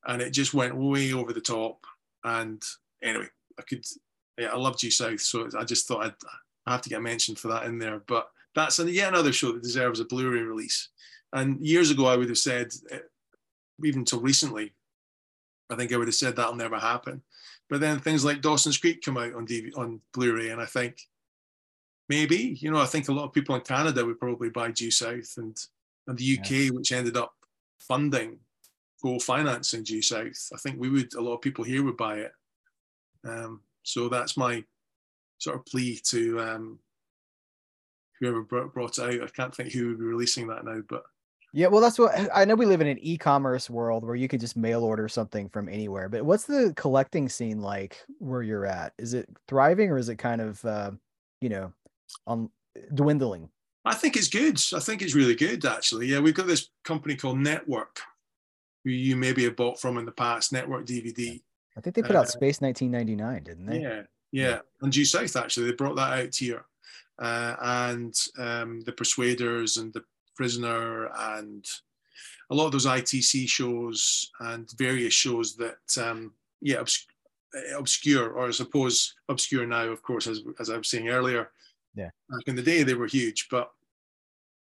And it just went way over the top. And anyway, I could, yeah, I love Due South. So I just thought I'd I have to get mentioned for that in there. But that's yet another show that deserves a Blu ray release. And years ago, I would have said, eh, even until recently, I think I would have said that'll never happen. But then things like Dawson's Creek come out on DVD, on Blu-ray, and I think maybe you know I think a lot of people in Canada would probably buy Due South, and and the UK, yeah. which ended up funding co-financing Due South. I think we would a lot of people here would buy it. Um, so that's my sort of plea to um, whoever brought it out. I can't think who would be releasing that now, but yeah, well, that's what I know. We live in an e-commerce world where you could just mail order something from anywhere. But what's the collecting scene like where you're at? Is it thriving or is it kind of, uh, you know, on dwindling? I think it's good. I think it's really good, actually. Yeah, we've got this company called Network, who you maybe have bought from in the past. Network DVD. I think they put out uh, Space 1999, didn't they? Yeah, yeah, and Due South actually they brought that out here, uh, and um, the Persuaders and the Prisoner and a lot of those ITC shows and various shows that um, yeah obs- obscure or I suppose obscure now of course as as I was saying earlier. Yeah, back in the day they were huge, but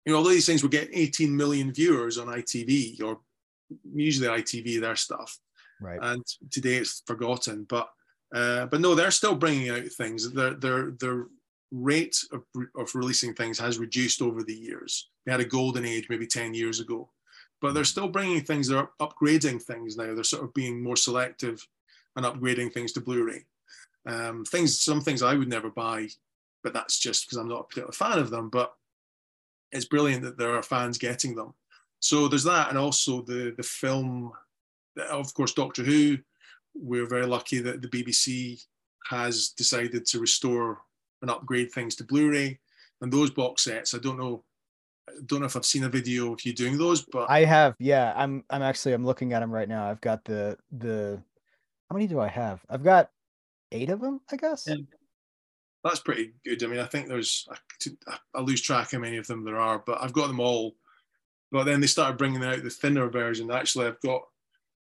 you know all these things were getting 18 million viewers on ITV or usually ITV their stuff. Right. And today it's forgotten, but uh, but no, they're still bringing out things. Their their their rate of, of releasing things has reduced over the years. They had a golden age maybe 10 years ago, but they're still bringing things. They're upgrading things now. They're sort of being more selective and upgrading things to Blu-ray. Um, things, some things I would never buy, but that's just because I'm not a particular fan of them. But it's brilliant that there are fans getting them. So there's that, and also the the film, of course, Doctor Who. We're very lucky that the BBC has decided to restore and upgrade things to Blu-ray. And those box sets, I don't know, I don't know if I've seen a video of you doing those, but I have. Yeah, I'm. I'm actually. I'm looking at them right now. I've got the the. How many do I have? I've got eight of them, I guess. Yeah. That's pretty good. I mean, I think there's. I, I lose track how many of them there are, but I've got them all but then they started bringing out the thinner version. Actually, I've got,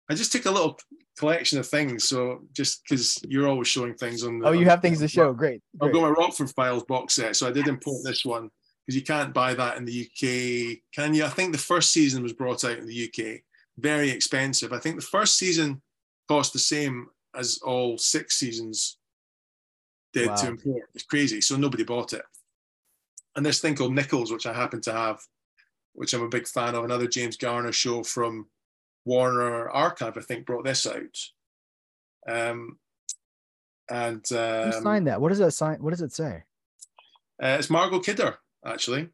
I just took a little collection of things. So just because you're always showing things on the. Oh, you have things to show. Great. Great. I've got my Rockford Files box set. So I did import this one because you can't buy that in the UK, can you? I think the first season was brought out in the UK. Very expensive. I think the first season cost the same as all six seasons did wow. to import. It's crazy. So nobody bought it. And this thing called Nichols, which I happen to have, which I'm a big fan of. Another James Garner show from Warner Archive, I think, brought this out. Um, and um, Who signed that? What does that sign? What does it say? Uh, it's Margot Kidder, actually.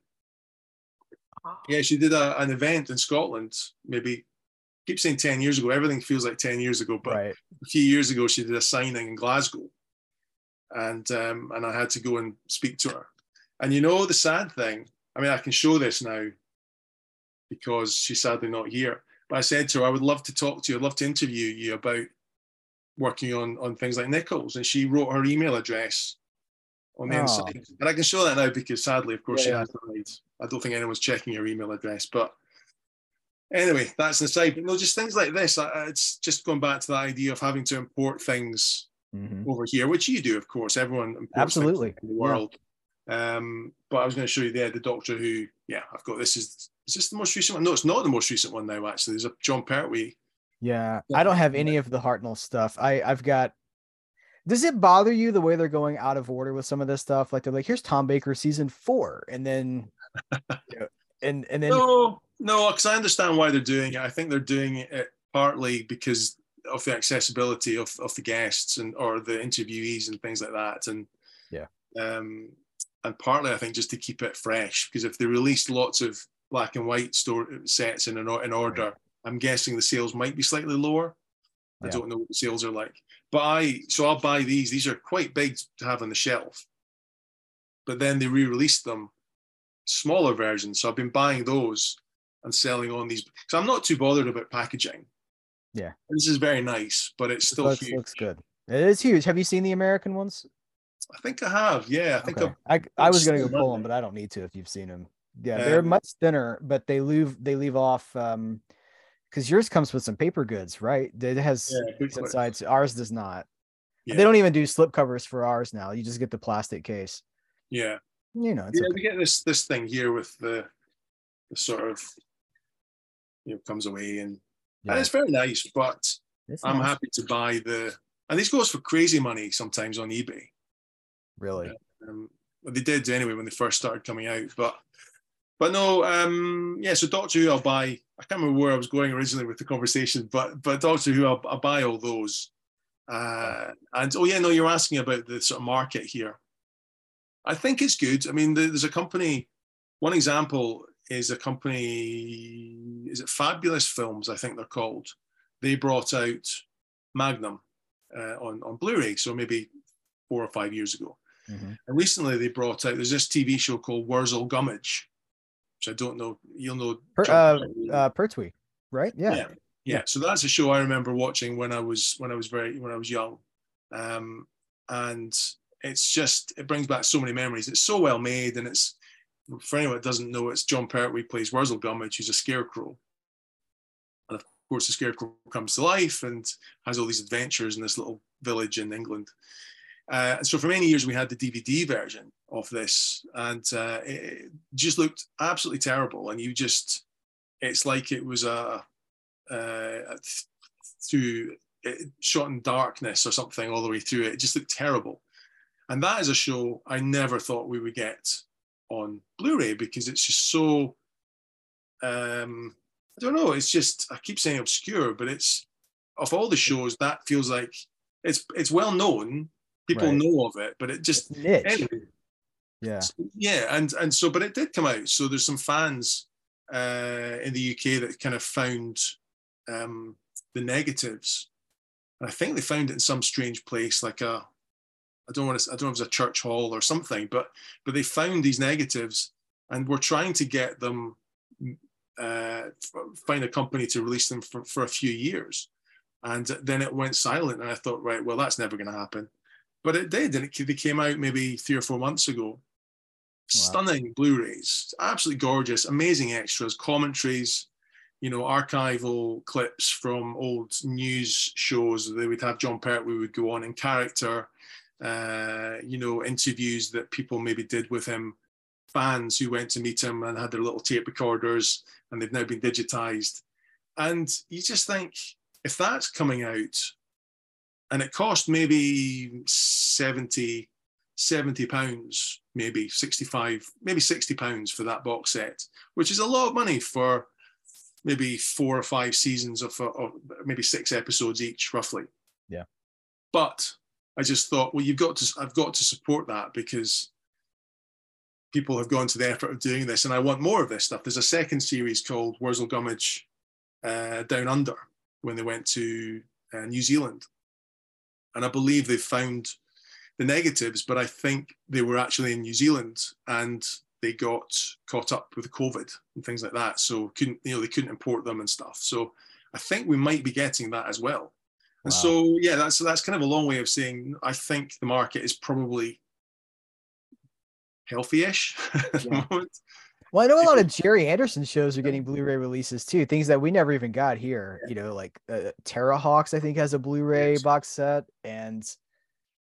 Yeah, she did a, an event in Scotland. Maybe keep saying ten years ago. Everything feels like ten years ago, but right. a few years ago she did a signing in Glasgow, and um, and I had to go and speak to her. And you know the sad thing. I mean, I can show this now because she's sadly not here. But I said to her, I would love to talk to you. I'd love to interview you about working on, on things like Nichols. And she wrote her email address on the oh. inside. And I can show that now because sadly, of course, yeah, she has died. I don't think anyone's checking her email address. But anyway, that's the side. But no, just things like this. It's just going back to the idea of having to import things mm-hmm. over here, which you do, of course. Everyone Absolutely. in the world. Yeah. Um, but I was going to show you there the Doctor Who. Yeah, I've got this is is this the most recent one? No, it's not the most recent one now. Actually, there's a Jon Pertwee. Yeah, I don't have any of the Hartnell stuff. I I've got. Does it bother you the way they're going out of order with some of this stuff? Like they're like, here's Tom Baker season four, and then, you know, and and then. No, no, because I understand why they're doing it. I think they're doing it partly because of the accessibility of, of the guests and or the interviewees and things like that, and yeah, um, and partly I think just to keep it fresh because if they released lots of black and white store sets in an in order, I'm guessing the sales might be slightly lower. I don't know what the sales are like, but I so I'll buy these. These are quite big to have on the shelf, but then they re-released them smaller versions. So I've been buying those and selling on these because I'm not too bothered about packaging. Yeah, this is very nice, but it's still looks, looks good. It is huge. Have you seen the American ones? I think I have. Yeah, I think okay. i I was gonna go pull them, but I don't need to if you've seen them. Yeah, they're um, much thinner, but they leave they leave off um because yours comes with some paper goods, right? It has yeah, insides. Ours does not. Yeah. They don't even do slip covers for ours now. You just get the plastic case. Yeah. You know, yeah, okay. we get this this thing here with the the sort of you know comes away and, yeah. and it's very nice, but it's I'm nice. happy to buy the and this goes for crazy money sometimes on eBay. Really? Um, they did anyway when they first started coming out, but but no, um, yeah. So Doctor Who, I'll buy. I can't remember where I was going originally with the conversation, but but Doctor Who, I'll, I'll buy all those. Uh, and oh yeah, no, you're asking about the sort of market here. I think it's good. I mean, there's a company. One example is a company. Is it Fabulous Films? I think they're called. They brought out Magnum uh, on on Blu-ray, so maybe four or five years ago. Mm-hmm. And recently they brought out there's this TV show called Wurzel Gummidge, which I don't know. You'll know. Per, uh, uh, Pertwee, right? Yeah. yeah. yeah. So that's a show I remember watching when I was when I was very when I was young, um, and it's just it brings back so many memories. It's so well made, and it's for anyone that doesn't know, it's Jon Pertwee plays Wurzel Gummidge, who's a scarecrow, and of course the scarecrow comes to life and has all these adventures in this little village in England. Uh, so for many years we had the DVD version of this, and uh, it just looked absolutely terrible. And you just, it's like it was a, uh, through shot in darkness or something all the way through it. It just looked terrible. And that is a show I never thought we would get on Blu-ray because it's just so. Um, I don't know. It's just I keep saying obscure, but it's of all the shows that feels like it's it's well known people right. know of it, but it just anyway, yeah, yeah, and and so, but it did come out. So there's some fans uh, in the UK that kind of found um, the negatives. And I think they found it in some strange place, like a I don't want to I don't know if it was a church hall or something, but but they found these negatives and we're trying to get them uh, find a company to release them for, for a few years. And then it went silent, and I thought, right, well, that's never going to happen but it did, and it, they came out maybe three or four months ago. Wow. Stunning Blu-rays, absolutely gorgeous, amazing extras, commentaries, you know, archival clips from old news shows. They would have Jon Pertwee would go on in character, uh, you know, interviews that people maybe did with him, fans who went to meet him and had their little tape recorders, and they've now been digitized. And you just think, if that's coming out and it cost maybe 70 70 pounds maybe 65 maybe 60 pounds for that box set which is a lot of money for maybe four or five seasons of, of maybe six episodes each roughly. Yeah. But i just thought well you've got to i've got to support that because people have gone to the effort of doing this and i want more of this stuff there's a second series called wurzel gummidge uh, down under when they went to uh, new zealand and I believe they found the negatives, but I think they were actually in New Zealand and they got caught up with COVID and things like that. So couldn't you know they couldn't import them and stuff. So I think we might be getting that as well. And wow. so yeah, that's that's kind of a long way of saying I think the market is probably healthy-ish at yeah. the moment. Well, I know a lot of Gerry Anderson shows are getting Blu-ray releases too. Things that we never even got here. You know, like uh, Terrahawks, I think has a Blu-ray yes. box set, and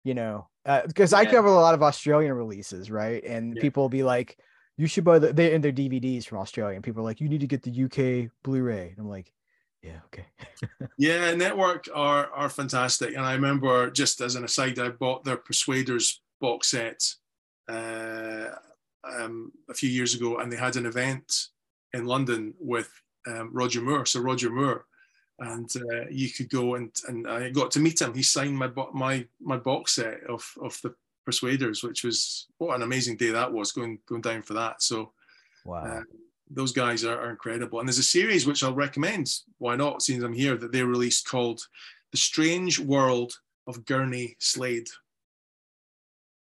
you know, because uh, yeah. I cover a lot of Australian releases, right? And yeah. people will be like, "You should buy the they in their DVDs from Australia." And people are like, "You need to get the UK Blu-ray." And I'm like, "Yeah, okay." yeah, Network are are fantastic, and I remember just as an aside, I bought their Persuaders box set. Uh, um, a few years ago, and they had an event in London with um, Roger Moore. So Roger Moore, and uh, you could go and and I got to meet him. He signed my my my box set of of the Persuaders, which was what an amazing day that was going going down for that. So wow. Uh, those guys are, are, incredible. And there's a series which I'll recommend. Why not? Seeing them here that they released called "The Strange World of Gurney Slade."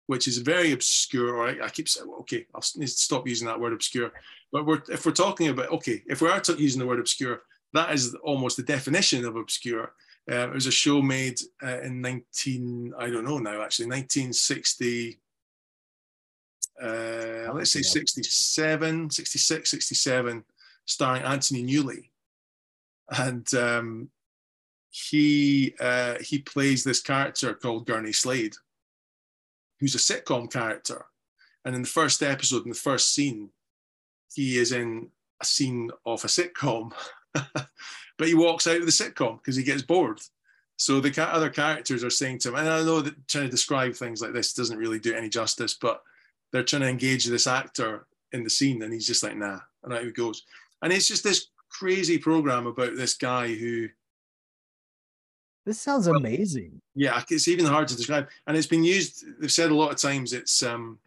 which is very obscure. Or I, I keep saying, well, okay, I'll stop using that word obscure. But we're, if we're talking about, okay, if we are using the word obscure, that is almost the definition of obscure. Uh, it was a show made uh, in 19, I don't know now, actually, 1960, uh, let's say 67, 66, 67, starring Anthony Newley. And um, he uh, he plays this character called Gurney Slade who's a sitcom character. And in the first episode, in the first scene, he is in a scene of a sitcom, but he walks out of the sitcom because he gets bored. So the other characters are saying to him, and I know that trying to describe things like this doesn't really do any justice, but they're trying to engage this actor in the scene, and he's just like, nah, and out he goes. And it's just this crazy program about this guy who this sounds amazing. Yeah, it's even hard to describe, and it's been used. They've said a lot of times it's um,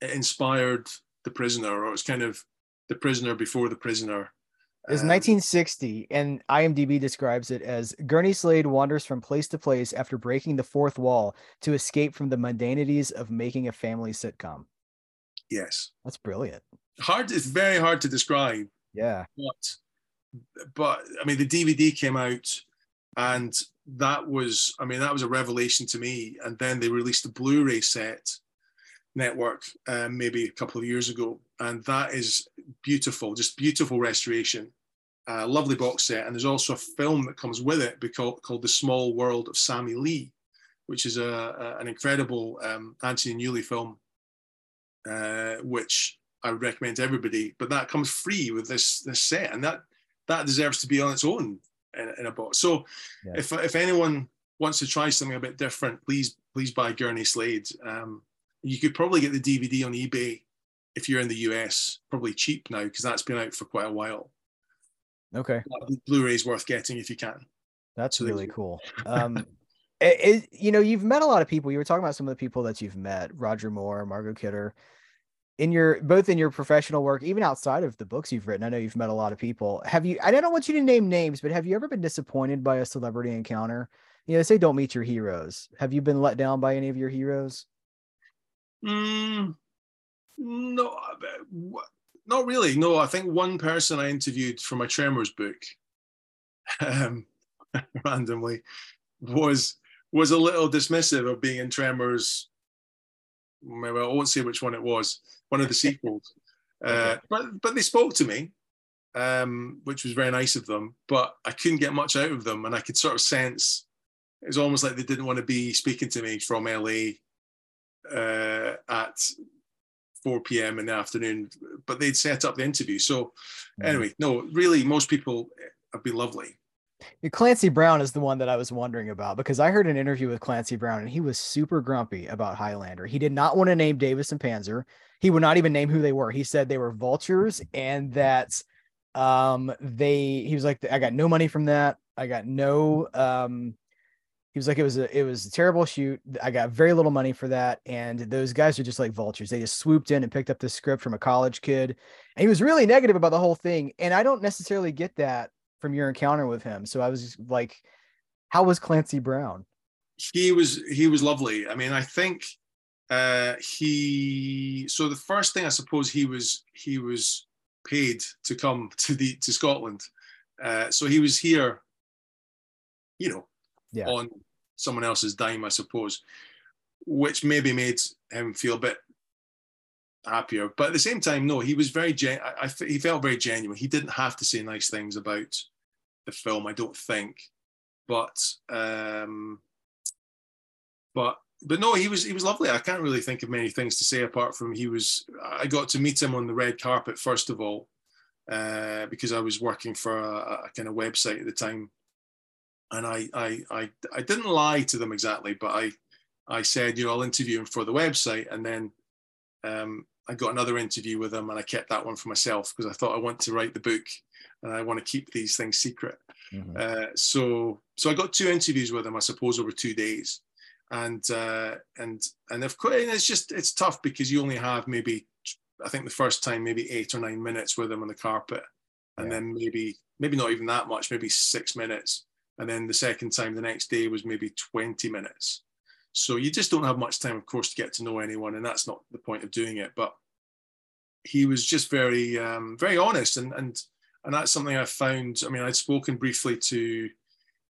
it inspired The Prisoner, or it's kind of The Prisoner before The Prisoner. It's 1960, um, and IMDb describes it as Gurney Slade wanders from place to place after breaking the fourth wall to escape from the mundanities of making a family sitcom. Yes, that's brilliant. Hard. It's very hard to describe. Yeah, but but I mean, the DVD came out, and that was, I mean, that was a revelation to me. And then they released the Blu-ray set network um, maybe a couple of years ago, and that is beautiful, just beautiful restoration. Uh, lovely box set, and there's also a film that comes with it called, called The Small World of Sammy Lee, which is a, a an incredible um, Anthony Newley film, uh, which I would recommend to everybody. But that comes free with this this set, and that that deserves to be on its own in, in a box. So, yeah. if if anyone wants to try something a bit different, please please buy Gurney Slade. Um, you could probably get the DVD on eBay if you're in the US, probably cheap now because that's been out for quite a while. Okay. Blu-ray is worth getting if you can. That's so really cool. Um, it, it, you know, you've met a lot of people. You were talking about some of the people that you've met: Roger Moore, Margot Kidder. In your both in your professional work, even outside of the books you've written, I know you've met a lot of people. Have you? I don't want you to name names, but have you ever been disappointed by a celebrity encounter? You know, they say don't meet your heroes. Have you been let down by any of your heroes? Mm, no, not really. No, I think one person I interviewed for my Tremors book, um, randomly, was was a little dismissive of being in Tremors. Maybe I won't say which one it was. One of the sequels. Uh, but but they spoke to me, um, which was very nice of them. But I couldn't get much out of them, and I could sort of sense it was almost like they didn't want to be speaking to me from LA uh, at 4 p.m. in the afternoon, but they'd set up the interview. So, mm. anyway, no, really, most people have been lovely. Clancy Brown is the one that I was wondering about because I heard an interview with Clancy Brown and he was super grumpy about Highlander. He did not want to name Davis and Panzer. He would not even name who they were. He said they were vultures and that um they he was like I got no money from that. I got no um he was like, it was a it was a terrible shoot. I got very little money for that, and those guys are just like vultures. They just swooped in and picked up the script from a college kid, and he was really negative about the whole thing. And I don't necessarily get that from your encounter with him. So I was like, how was Clancy Brown? He was he was lovely. I mean, I think uh, he. So the first thing I suppose he was he was paid to come to the to Scotland. Uh, so he was here, you know, yeah. on someone else's dime, I suppose, which maybe made him feel a bit happier. But at the same time, no, he was very gen. I, I, he felt very genuine. He didn't have to say nice things about the film, I don't think. But um, but but no, he was he was lovely. I can't really think of many things to say apart from he was. I got to meet him on the red carpet first of all, uh, because I was working for a, a kind of website at the time and I, I, I, I didn't lie to them exactly, but I, I said, you know, I'll interview him for the website, and then um, I got another interview with him, and I kept that one for myself because I thought I want to write the book, and I want to keep these things secret. Mm-hmm. Uh, so, so I got two interviews with him, I suppose, over two days, and uh, and and of course, it's just it's tough because you only have maybe, I think the first time maybe eight or nine minutes with him on the carpet, and yeah. then maybe maybe not even that much, maybe six minutes and then the second time the next day was maybe 20 minutes. So you just don't have much time, of course, to get to know anyone, and that's not the point of doing it. But he was just very, um, very honest, and and and that's something I found. I mean, I'd spoken briefly to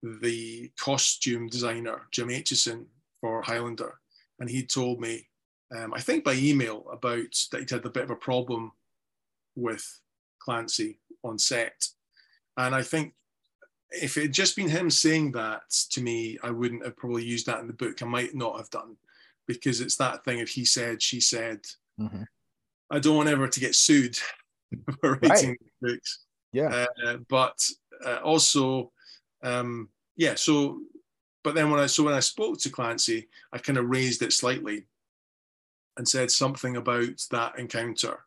the costume designer Jim Acheson for Highlander, and he told me, um, I think by email, about that he'd had a bit of a problem with Clancy on set, and I think if it had just been him saying that to me, I wouldn't have probably used that in the book. I might not have done because it's that thing of he said, she said. Mm-hmm. I don't want ever to get sued for writing right. books. Yeah. Uh, but uh, also, um, yeah. So, but then when I so when I spoke to Clancy, I kind of raised it slightly and said something about that encounter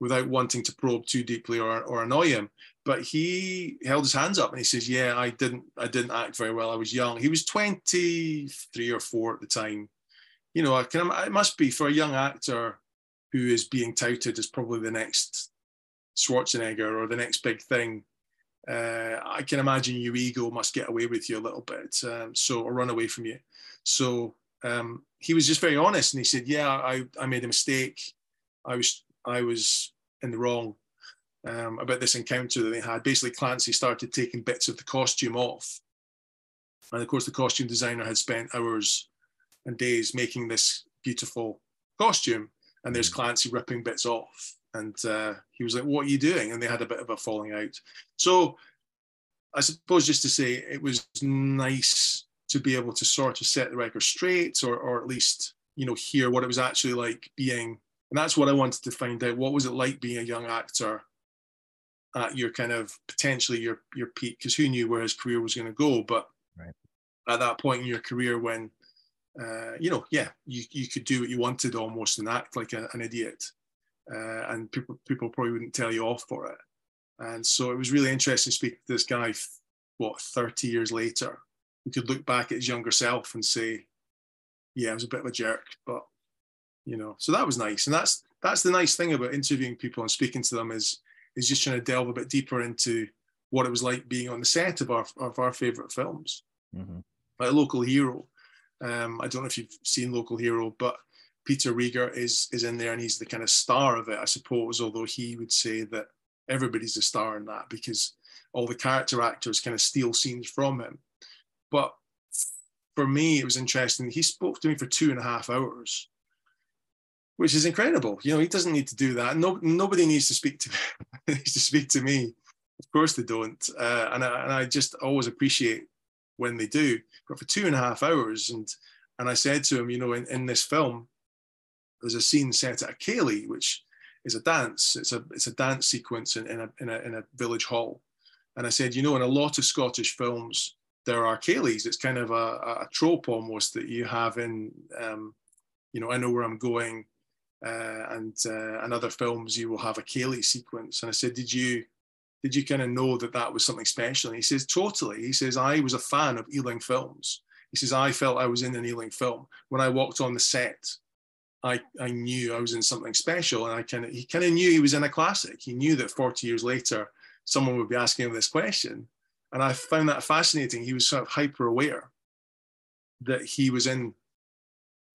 without wanting to probe too deeply or, or annoy him but he held his hands up and he says, "Yeah, I didn't, I didn't act very well. I was young. He was 23 or four at the time. You know, I can, it must be for a young actor who is being touted as probably the next Schwarzenegger or the next big thing, uh, I can imagine your ego must get away with you a little bit, um, so or run away from you. So um, he was just very honest, and he said, "Yeah, I, I made a mistake. I was I was in the wrong um, about this encounter that they had. Basically, Clancy started taking bits of the costume off, and of course, the costume designer had spent hours and days making this beautiful costume, and there's mm. Clancy ripping bits off." And uh, he was like, "What are you doing?" And they had a bit of a falling out. So, I suppose just to say, it was nice to be able to sort of set the record straight, or or at least you know hear what it was actually like being. And that's what I wanted to find out. What was it like being a young actor at your kind of potentially your your peak? Because who knew where his career was going to go? But right. at that point in your career, when uh, you know, yeah, you, you could do what you wanted almost and act like a, an idiot uh, and people people probably wouldn't tell you off for it. And so it was really interesting speaking to this guy, what 30 years later, who could look back at his younger self and say, "Yeah, I was a bit of a jerk," but you know, so that was nice. And that's that's the nice thing about interviewing people and speaking to them is is just trying to delve a bit deeper into what it was like being on the set of our of our favorite films. Mm-hmm. Like Local Hero. Um, I don't know if you've seen Local Hero, but Peter Riegert is is in there and he's the kind of star of it, I suppose. Although he would say that everybody's a star in that because all the character actors kind of steal scenes from him. But for me, it was interesting. He spoke to me for two and a half hours, which is incredible. You know, he doesn't need to do that. No, nobody needs to speak to needs to speak to me. Of course, they don't. Uh, and, I, and I just always appreciate when they do. But for two and a half hours, and and I said to him, you know, in, in this film, there's a scene set at a ceilidh, which is a dance. It's a it's a dance sequence in, in, a, in a in a village hall. And I said, you know, in a lot of Scottish films, there are ceilidhs. It's kind of a, a trope almost that you have in, um, you know, I know where I'm going, uh, and uh, and other films you will have a ceilidh sequence. And I said, did you did you kind of know that that was something special? And he says, totally. He says, I was a fan of Ealing films. He says, I felt I was in an Ealing film when I walked on the set. I, I knew I was in something special and I kind of he kind of knew he was in a classic. He knew that 40 years later someone would be asking him this question. And I found that fascinating. He was sort of hyper aware that he was in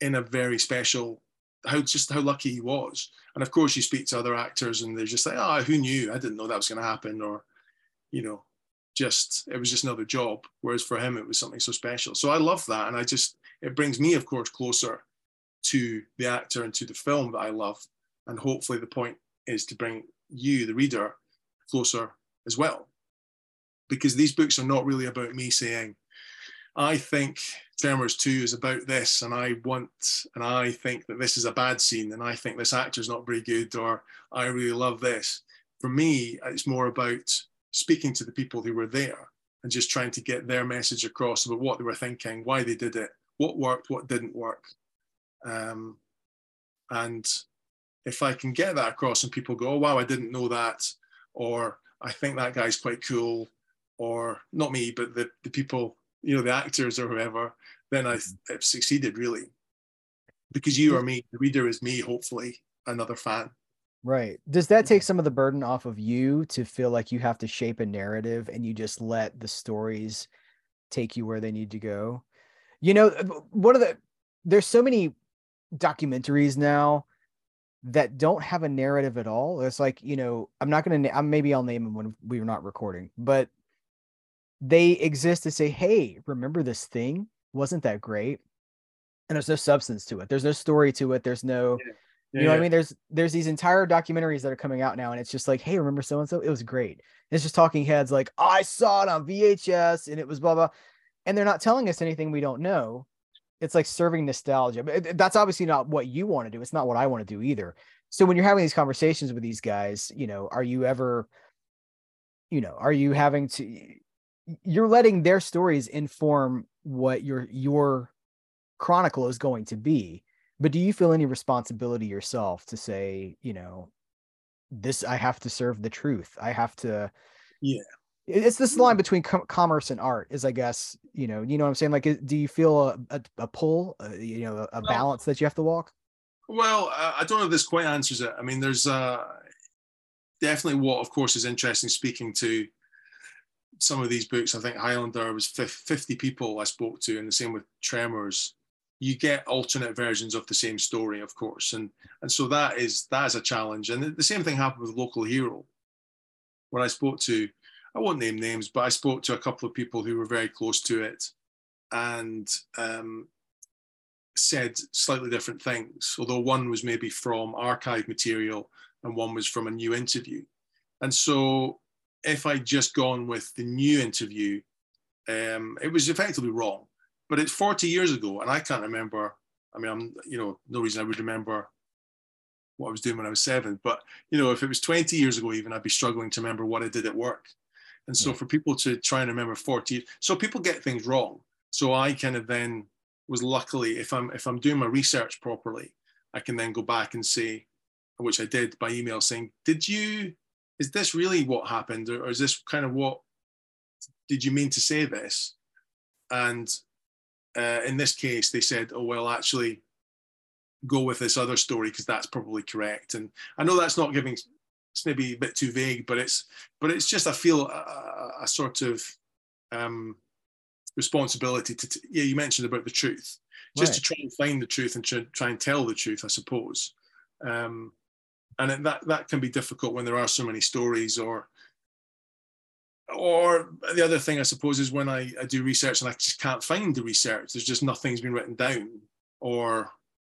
in a very special how just how lucky he was. And of course you speak to other actors and they're just like, oh, who knew? I didn't know that was gonna happen, or you know, just it was just another job. Whereas for him it was something so special. So I love that. And I just it brings me, of course, closer to the actor and to the film that I love. And hopefully, the point is to bring you, the reader, closer as well. Because these books are not really about me saying, I think Tremors 2 is about this, and I want, and I think that this is a bad scene, and I think this actor's not very good, or I really love this. For me, it's more about speaking to the people who were there and just trying to get their message across about what they were thinking, why they did it, what worked, what didn't work, um, and if I can get that across and people go, oh, wow, I didn't know that, or I think that guy's quite cool, or not me, but the, the people, you know, the actors or whoever, then I, mm-hmm. I've succeeded really. Because you or me, the reader is me, hopefully, another fan. Right. Does that take some of the burden off of you to feel like you have to shape a narrative and you just let the stories take you where they need to go? You know, one of the there's so many documentaries now that don't have a narrative at all. It's like, you know, I'm not going to, maybe I'll name them when we're not recording, but they exist to say, hey, remember this thing? Wasn't that great? And there's no substance to it. There's no story to it. There's no, yeah. Yeah, you know yeah. what I mean? There's there's these entire documentaries that are coming out now, and it's just like, hey, remember so and so? It was great. it's just talking heads like, I saw it on VHS and it was blah blah. And they're not telling us anything we don't know it's like serving nostalgia. But that's obviously not what you want to do. It's not what I want to do either. So when you're having these conversations with these guys, you know, are you ever, you know, are you having to? You're letting their stories inform what your your chronicle is going to be. But do you feel any responsibility yourself to say, you know, this I have to serve the truth. I have to. Yeah it's this line between com- commerce and art is i guess you know you know what i'm saying like do you feel a, a, a pull uh, you know a, a balance that you have to walk Well, I don't know if this quite answers it. I mean, there's uh, definitely what, of course, is interesting speaking to some of these books. I think Highlander was 50 people I spoke to, and the same with Tremors. You get alternate versions of the same story, of course, and and so that is that is a challenge. And the same thing happened with Local Hero, when I spoke to, I won't name names, but I spoke to a couple of people who were very close to it, and um, said slightly different things, although one was maybe from archive material and one was from a new interview. And so if I'd just gone with the new interview, um, it was effectively wrong. But it's 40 years ago, and I can't remember. I mean, I'm, you know, no reason I would remember what I was doing when I was seven. But, you know, if it was 20 years ago, even, I'd be struggling to remember what I did at work. And so yeah. for people to try and remember 40, so people get things wrong. So I kind of then was luckily if I'm if I'm doing my research properly, I can then go back and say, which I did by email, saying, "Did you? Is this really what happened, or, or is this kind of what? Did you mean to say this?" And uh, in this case, they said, "Oh well, actually." go with this other story because that's probably correct and i know that's not giving it's maybe a bit too vague but it's but it's just i feel a, a sort of um responsibility to, t- yeah, you mentioned about the truth, just right. to try and find the truth and try, try and tell the truth, I suppose. Um, and that that can be difficult when there are so many stories or or the other thing I suppose is when I, I do research and I just can't find the research. There's just nothing's been written down or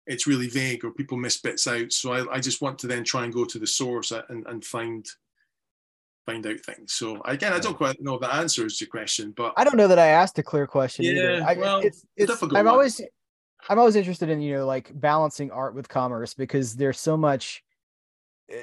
it's really vague or people miss bits out. So I, I just want to then try and go to the source and, and find find out things. So again, I don't quite know if the answer is your question, but I don't know that I asked a clear question. Yeah, either. I, well, it's, it's difficult. I'm one. always, I'm always interested in you know like balancing art with commerce because there's so much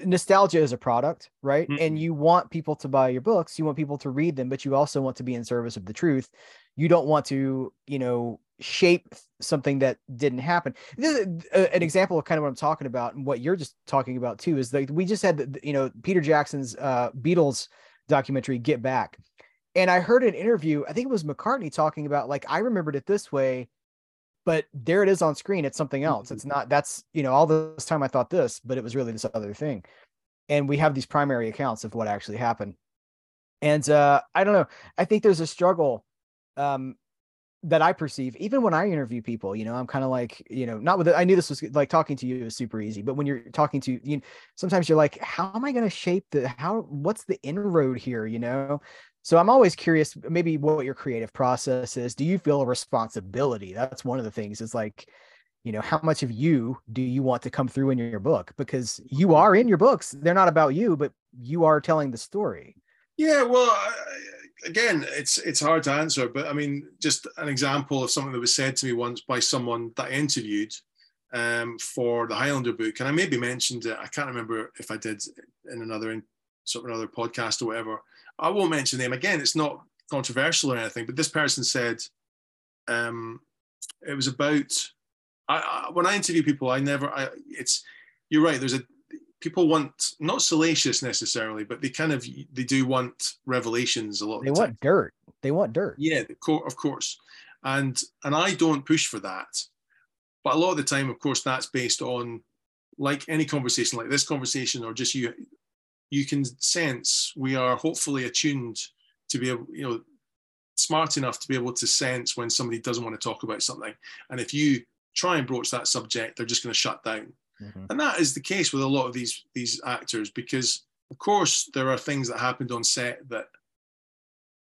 nostalgia is a product, right? Mm-hmm. And you want people to buy your books, you want people to read them, but you also want to be in service of the truth. You don't want to, you know, shape something that didn't happen. This is a, an example of kind of what I'm talking about, and what you're just talking about too is that we just had, the, you know, Peter Jackson's uh, Beatles documentary, Get Back, and I heard an interview. I think it was McCartney talking about like I remembered it this way, but there it is on screen. It's something else. Mm-hmm. It's not. That's you know all this time I thought this, but it was really this other thing. And we have these primary accounts of what actually happened. And uh, I don't know. I think there's a struggle um, that I perceive, even when I interview people, you know, I'm kind of like, you know, not with it. I knew this was like talking to you is super easy, but when you're talking to you, know, sometimes you're like, how am I going to shape the, how, what's the inroad here, you know? So I'm always curious, maybe what your creative process is. Do you feel a responsibility? That's one of the things is like, you know, how much of you do you want to come through in your book? Because you are in your books. They're not about you, but you are telling the story. Yeah, well, I, again, it's it's hard to answer, but I mean, just an example of something that was said to me once by someone that I interviewed um, for the Highlander book, and I maybe mentioned it. I can't remember if I did in another in sort of another podcast or whatever. I won't mention them again. It's not controversial or anything, but this person said um, it was about. I, I, when I interview people, I never. I, it's you're right. There's a people want not salacious necessarily, but they kind of they do want revelations a lot. They the want dirt. They want dirt. Yeah, of course, and and I don't push for that, but a lot of the time, of course, that's based on like any conversation, like this conversation, or just you. You can sense we are hopefully attuned to be able, you know, smart enough to be able to sense when somebody doesn't want to talk about something, and if you try and broach that subject, they're just going to shut down Mm-hmm. And that is the case with a lot of these these actors because of course there are things that happened on set that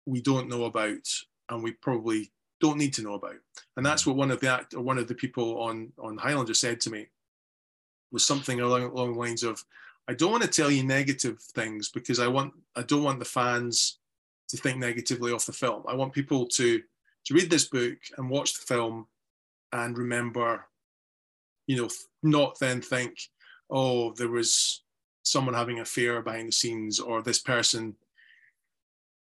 we don't know about and we probably don't need to know about. And that's mm-hmm. what one of the act or one of the people on on Highlander said to me was something along, along the lines of I don't want to tell you negative things because I want I don't want the fans to think negatively of the film. I want people to to read this book and watch the film and remember you know, not then think, oh, there was someone having a affair behind the scenes, or this person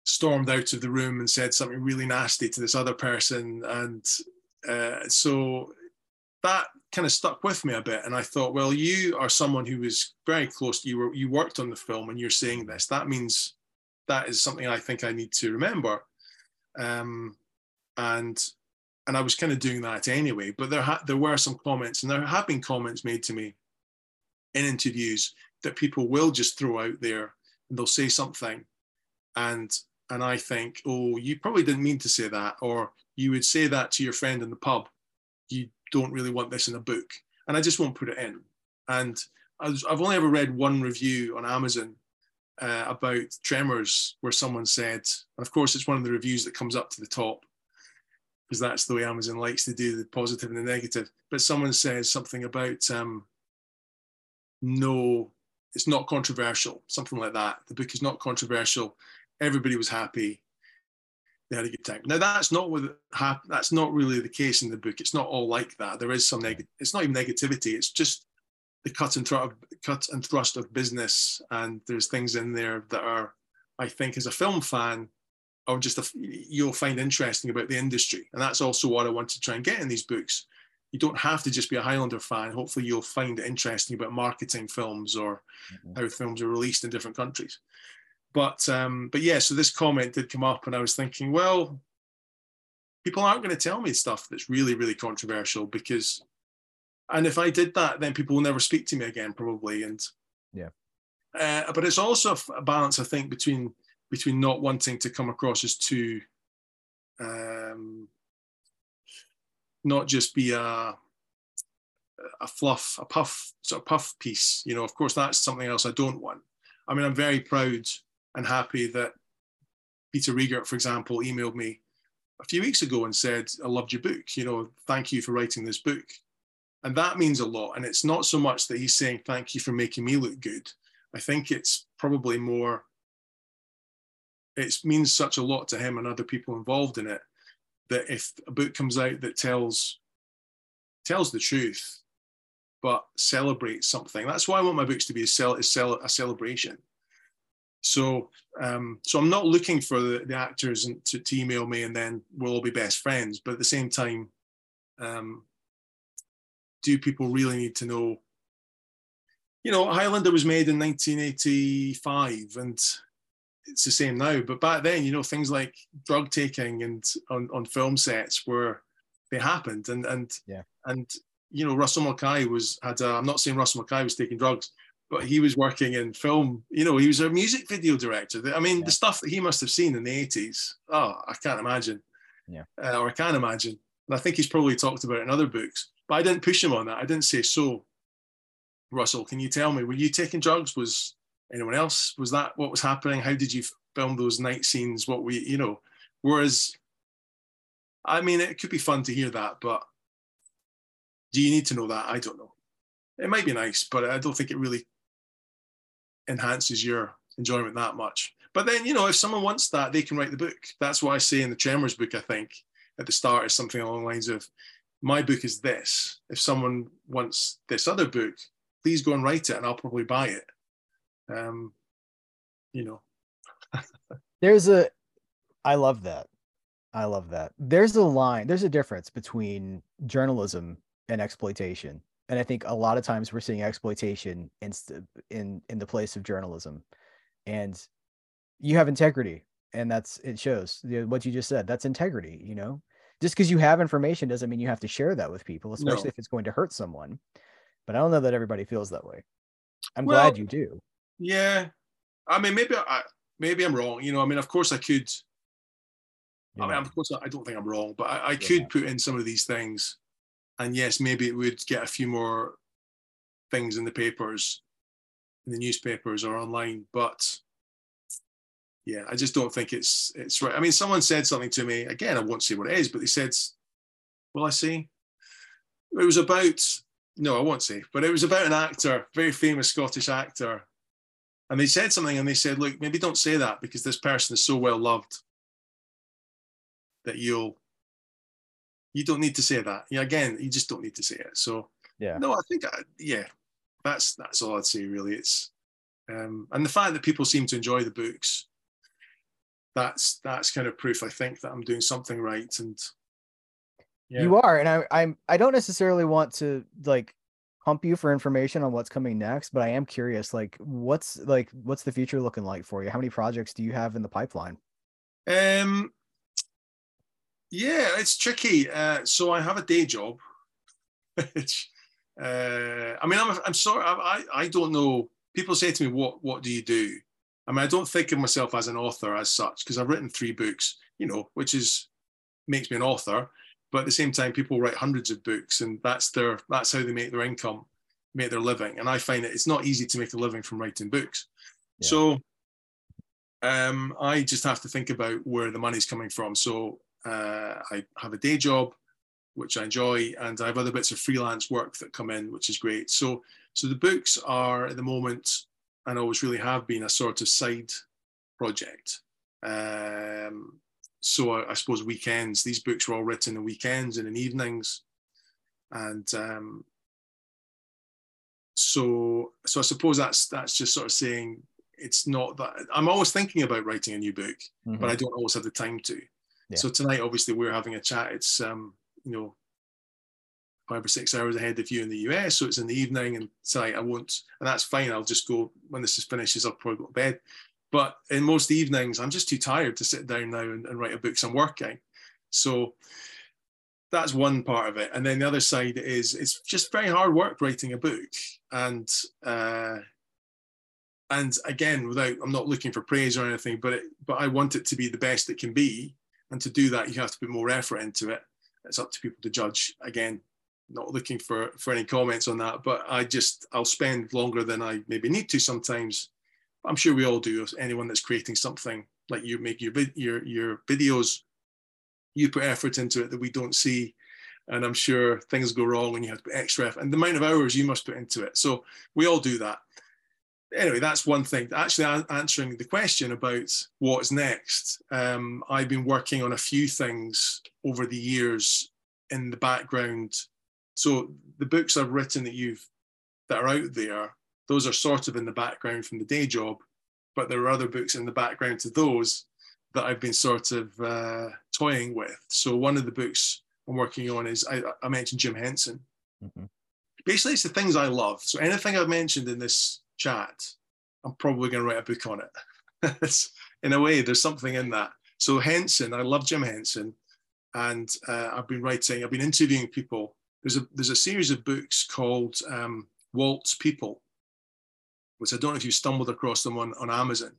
stormed out of the room and said something really nasty to this other person, and uh, so that kind of stuck with me a bit. And I thought, well, you are someone who was very close. You were you worked on the film, and you're saying this. That means that is something I think I need to remember. Um, and and I was kind of doing that anyway. But there ha- there were some comments, and there have been comments made to me in interviews that people will just throw out there, and they'll say something, and and I think, oh, you probably didn't mean to say that, or you would say that to your friend in the pub. You don't really want this in a book, and I just won't put it in. And I've only ever read one review on Amazon uh, about Tremors where someone said, and of course, it's one of the reviews that comes up to the top because that's the way Amazon likes to do the positive and the negative. But someone says something about um, no, it's not controversial, something like that. The book is not controversial. Everybody was happy. They had a good time. Now that's not with that's not really the case in the book. It's not all like that. There is some negative. It's not even negativity. It's just the cut and thrust, cut and thrust of business, and there's things in there that are, I think, as a film fan, or just a, you'll find interesting about the industry. And that's also what I want to try and get in these books. You don't have to just be a Highlander fan. Hopefully, you'll find it interesting about marketing films or mm-hmm. how films are released in different countries. But um, but yeah, so this comment did come up, and I was thinking, well, people aren't going to tell me stuff that's really really controversial because, and if I did that, then people will never speak to me again, probably. And yeah, uh, but it's also a balance, I think, between between not wanting to come across as too um, not just be a a fluff, a puff, sort of puff piece. You know, of course, that's something else I don't want. I mean, I'm very proud and happy that Peter Riegert, for example, emailed me a few weeks ago and said, I loved your book. You know, thank you for writing this book. And that means a lot. And it's not so much that he's saying, thank you for making me look good. I think it's probably more it means such a lot to him and other people involved in it that if a book comes out that tells tells the truth but celebrates something that's why i want my books to be a, cel- a, a celebration so um, so i'm not looking for the, the actors to, to, email me and then we'll all be best friends but at the same time um, do people really need to know you know highlander was made in 1985 and it's the same now. But back then, you know, things like drug taking and on, on film sets were they happened, and and yeah, and you know, Russell Mulcahy was had. I'm not saying Russell Mulcahy was taking drugs, but he was working in film. You know, he was a music video director. I mean, yeah. the stuff that he must have seen in the 80s. Oh, I can't imagine. Yeah, uh, or I can imagine. And I think he's probably talked about it in other books. But I didn't push him on that. I didn't say so. Russell, can you tell me, were you taking drugs? Was anyone else? Was that what was happening? How did you film those night scenes? What we, you know, whereas, I mean, it could be fun to hear that, but do you need to know that? I don't know. It might be nice, but I don't think it really enhances your enjoyment that much. But then, you know, if someone wants that, they can write the book. That's what I say in the Tremors book, I think, at the start is something along the lines of, my book is this. If someone wants this other book, please go and write it and I'll probably buy it um, you know. there's a, I love that. I love that. There's a line, there's a difference between journalism and exploitation. And I think a lot of times we're seeing exploitation in uh, in in the place of journalism. And you have integrity and that's it shows what you just said. That's integrity, you know. Just because you have information doesn't mean you have to share that with people, especially no. if it's going to hurt someone. But I don't know that everybody feels that way. I'm well, glad you do. Yeah, I mean, maybe I maybe I'm wrong. You know, I mean, of course I could. Yeah. I mean, of course I don't think I'm wrong, but I, I could put in some of these things, and yes, maybe it would get a few more things in the papers, in the newspapers or online. But yeah, I just don't think it's it's right. I mean, someone said something to me again. I won't say what it is, but they said, "Well, I see." It was about no, I won't say, but it was about an actor, very famous Scottish actor, and they said something and they said, look, maybe don't say that because this person is so well loved that you'll you don't need to say that. Yeah, again, you just don't need to say it. So yeah, no, I think I, yeah, that's that's all I'd say really. It's um, and the fact that people seem to enjoy the books, that's that's kind of proof I think that I'm doing something right. And yeah. you are, and I I'm I don't necessarily want to like pump you for information on what's coming next, but I am curious, like what's like what's the future looking like for you? How many projects do you have in the pipeline? Um Yeah, it's tricky. Uh, so I have a day job. which, uh, I mean, I'm, I'm sorry, I, I don't know. People say to me, what, what do you do? I mean, I don't think of myself as an author as such because I've written three books, you know, which is makes me an author. But at the same time, people write hundreds of books, and that's their that's how they make their income, make their living. And I find that it's not easy to make a living from writing books. Yeah. So um, I just have to think about where the money's coming from. So uh, I have a day job, which I enjoy, and I have other bits of freelance work that come in, which is great. So so the books are at the moment and always really have been a sort of side project. Um, so I, I, suppose weekends, these books were all written in weekends and in evenings. And um, so, so I suppose that's, that's just sort of saying it's not that I'm always thinking about writing a new book, mm-hmm. but I don't always have the time to. Yeah. So tonight, obviously we're having a chat. It's, um, you know, five or six hours ahead of you in the US. So it's in the evening and tonight I won't, and that's fine. I'll just go when this is finishes. I'll probably go to bed. But in most evenings, I'm just too tired to sit down now and, and write a book. So I'm working. So that's one part of it. And then the other side is it's just very hard work writing a book. And uh, and again, without I'm not looking for praise or anything, but it, but I want it to be the best it can be. And to do that, you have to put more effort into it. It's up to people to judge. Again, not looking for for any comments on that but i just i'll spend longer than i maybe need to sometimes. I'm sure we all do. Anyone that's creating something like you make your your your videos you put effort into it that we don't see. And i'm sure things go wrong and you have to put extra effort. And the amount of hours you must put into it. So we all do that anyway that's one thing actually answering the question about what's next um, i've been working on a few things over the years in the background so the books I've written that you've that are out there, those are sort of in the background from the day job, but there are other books in the background to those that I've been sort of uh, toying with. So one of the books I'm working on is I, I mentioned Jim Henson. Mm-hmm. Basically, it's the things I love. So anything I've mentioned in this chat, I'm probably going to write a book on it. in a way, there's something in that. So Henson, I love Jim Henson, and uh, I've been writing, I've been interviewing people there's a there's a series of books called um, Walt's People, which I don't know if you stumbled across them on, on Amazon,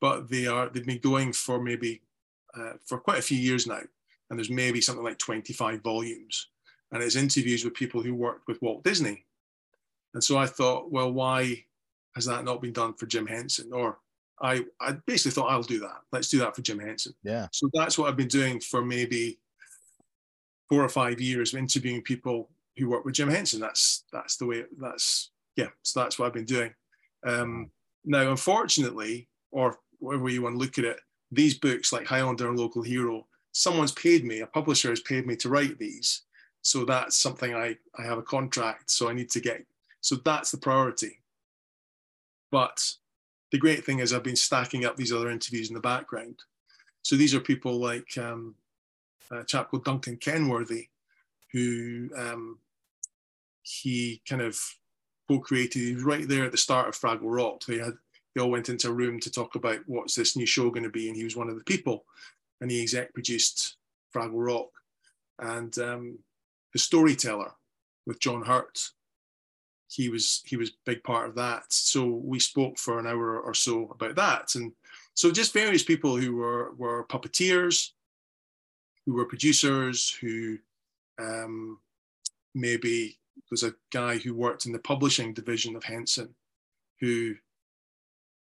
but they are they've been going for maybe uh, for quite a few years now, and there's maybe something like 25 volumes, and it's interviews with people who worked with Walt Disney, and so I thought, well, why has that not been done for Jim Henson? Or I I basically thought I'll do that. Let's do that for Jim Henson. Yeah. So that's what I've been doing for maybe four or five years interviewing people who work with Jim Henson. That's that's the way. That's yeah. So that's what I've been doing. Um, now, unfortunately, or whatever you want to look at it, these books like Highlander and Local Hero, someone's paid me. A publisher has paid me to write these. So that's something I I have a contract. So I need to get. So that's the priority. But the great thing is I've been stacking up these other interviews in the background. So these are people like um, a chap called Duncan Kenworthy, who um, he kind of co-created. He was right there at the start of Fraggle Rock. They had they all went into a room to talk about what's this new show going to be, and he was one of the people, and he exec produced Fraggle Rock, and um, the storyteller with John Hurt. He was he was big part of that. So we spoke for an hour or so about that, and so just various people who were were puppeteers, who were producers, who um, maybe there's a guy who worked in the publishing division of Henson, who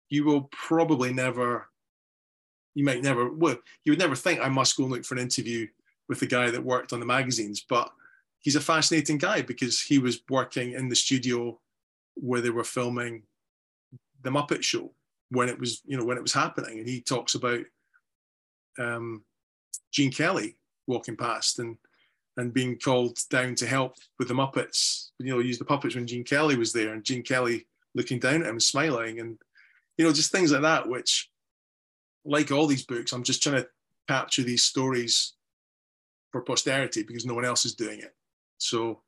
you will probably never, you might never, well, you would never think I must go and look for an interview with the guy that worked on the magazines, but he's a fascinating guy because he was working in the studio where they were filming the Muppet Show when it was, you know, when it was happening, and he talks about um, Gene Kelly walking past and and being called down to help with the Muppets. You know, use the puppets when Gene Kelly was there, and Gene Kelly looking down at him, smiling, and you know, just things like that. Which, like all these books, I'm just trying to capture these stories for posterity because no one else is doing it. So,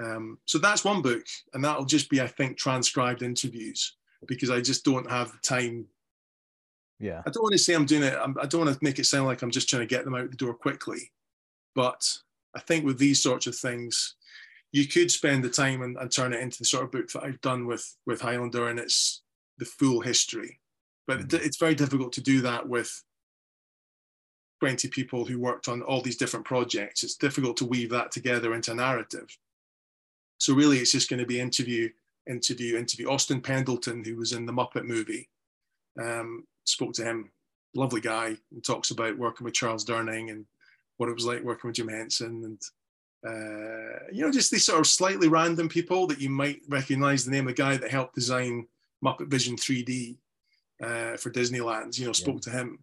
um, so that's one book, and that'll just be, I think, transcribed interviews because I just don't have the time yeah. I don't want to say I'm doing it. I'm, I do not want to make it sound like I'm just trying to get them out the door quickly. But I think with these sorts of things, you could spend the time and, and turn it into the sort of book that I've done with with Highlander, and it's the full history. But mm-hmm. it's very difficult to do that with 20 people who worked on all these different projects. It's difficult to weave that together into a narrative. So really, it's just going to be interview, interview, interview. Austin Pendleton, who was in the Muppet movie, um, spoke to him. Lovely guy, and talks about working with Charles Durning and what it was like working with Jim Henson, and uh, you know, just these sort of slightly random people that you might recognize the name of the guy that helped design Muppet Vision 3D uh, for Disneyland. You know, spoke yeah. to him,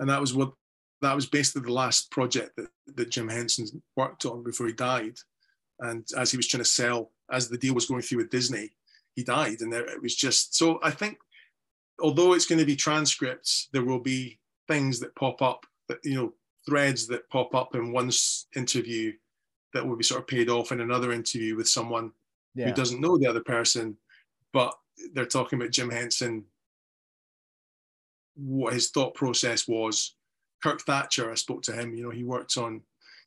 and that was what that was basically the last project that, that Jim Henson worked on before he died. And as he was trying to sell, as the deal was going through with Disney, he died. And there, it was just so I think, although it's going to be transcripts, there will be things that pop up that, you know, threads that pop up in one interview that will be sort of paid off in another interview with someone yeah. who doesn't know the other person, but they're talking about Jim Henson, what his thought process was. Kirk Thatcher, I spoke to him, you know, he worked on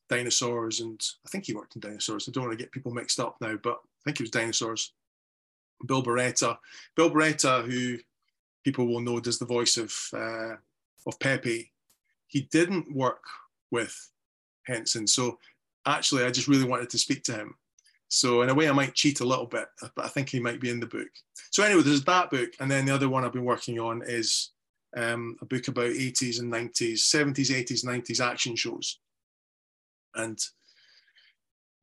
dinosaurs, and I think he worked in dinosaurs. I don't want to get people mixed up now, but I think it was dinosaurs. Bill Barretta, Bill Barretta, who people will know does the voice of uh, of Pepe. He didn't work with Henson, so actually, I just really wanted to speak to him. So in a way, I might cheat a little bit, but I think he might be in the book. So anyway, there's that book, and then the other one I've been working on is um, a book about 80s and 90s, 70s, 80s, 90s action shows and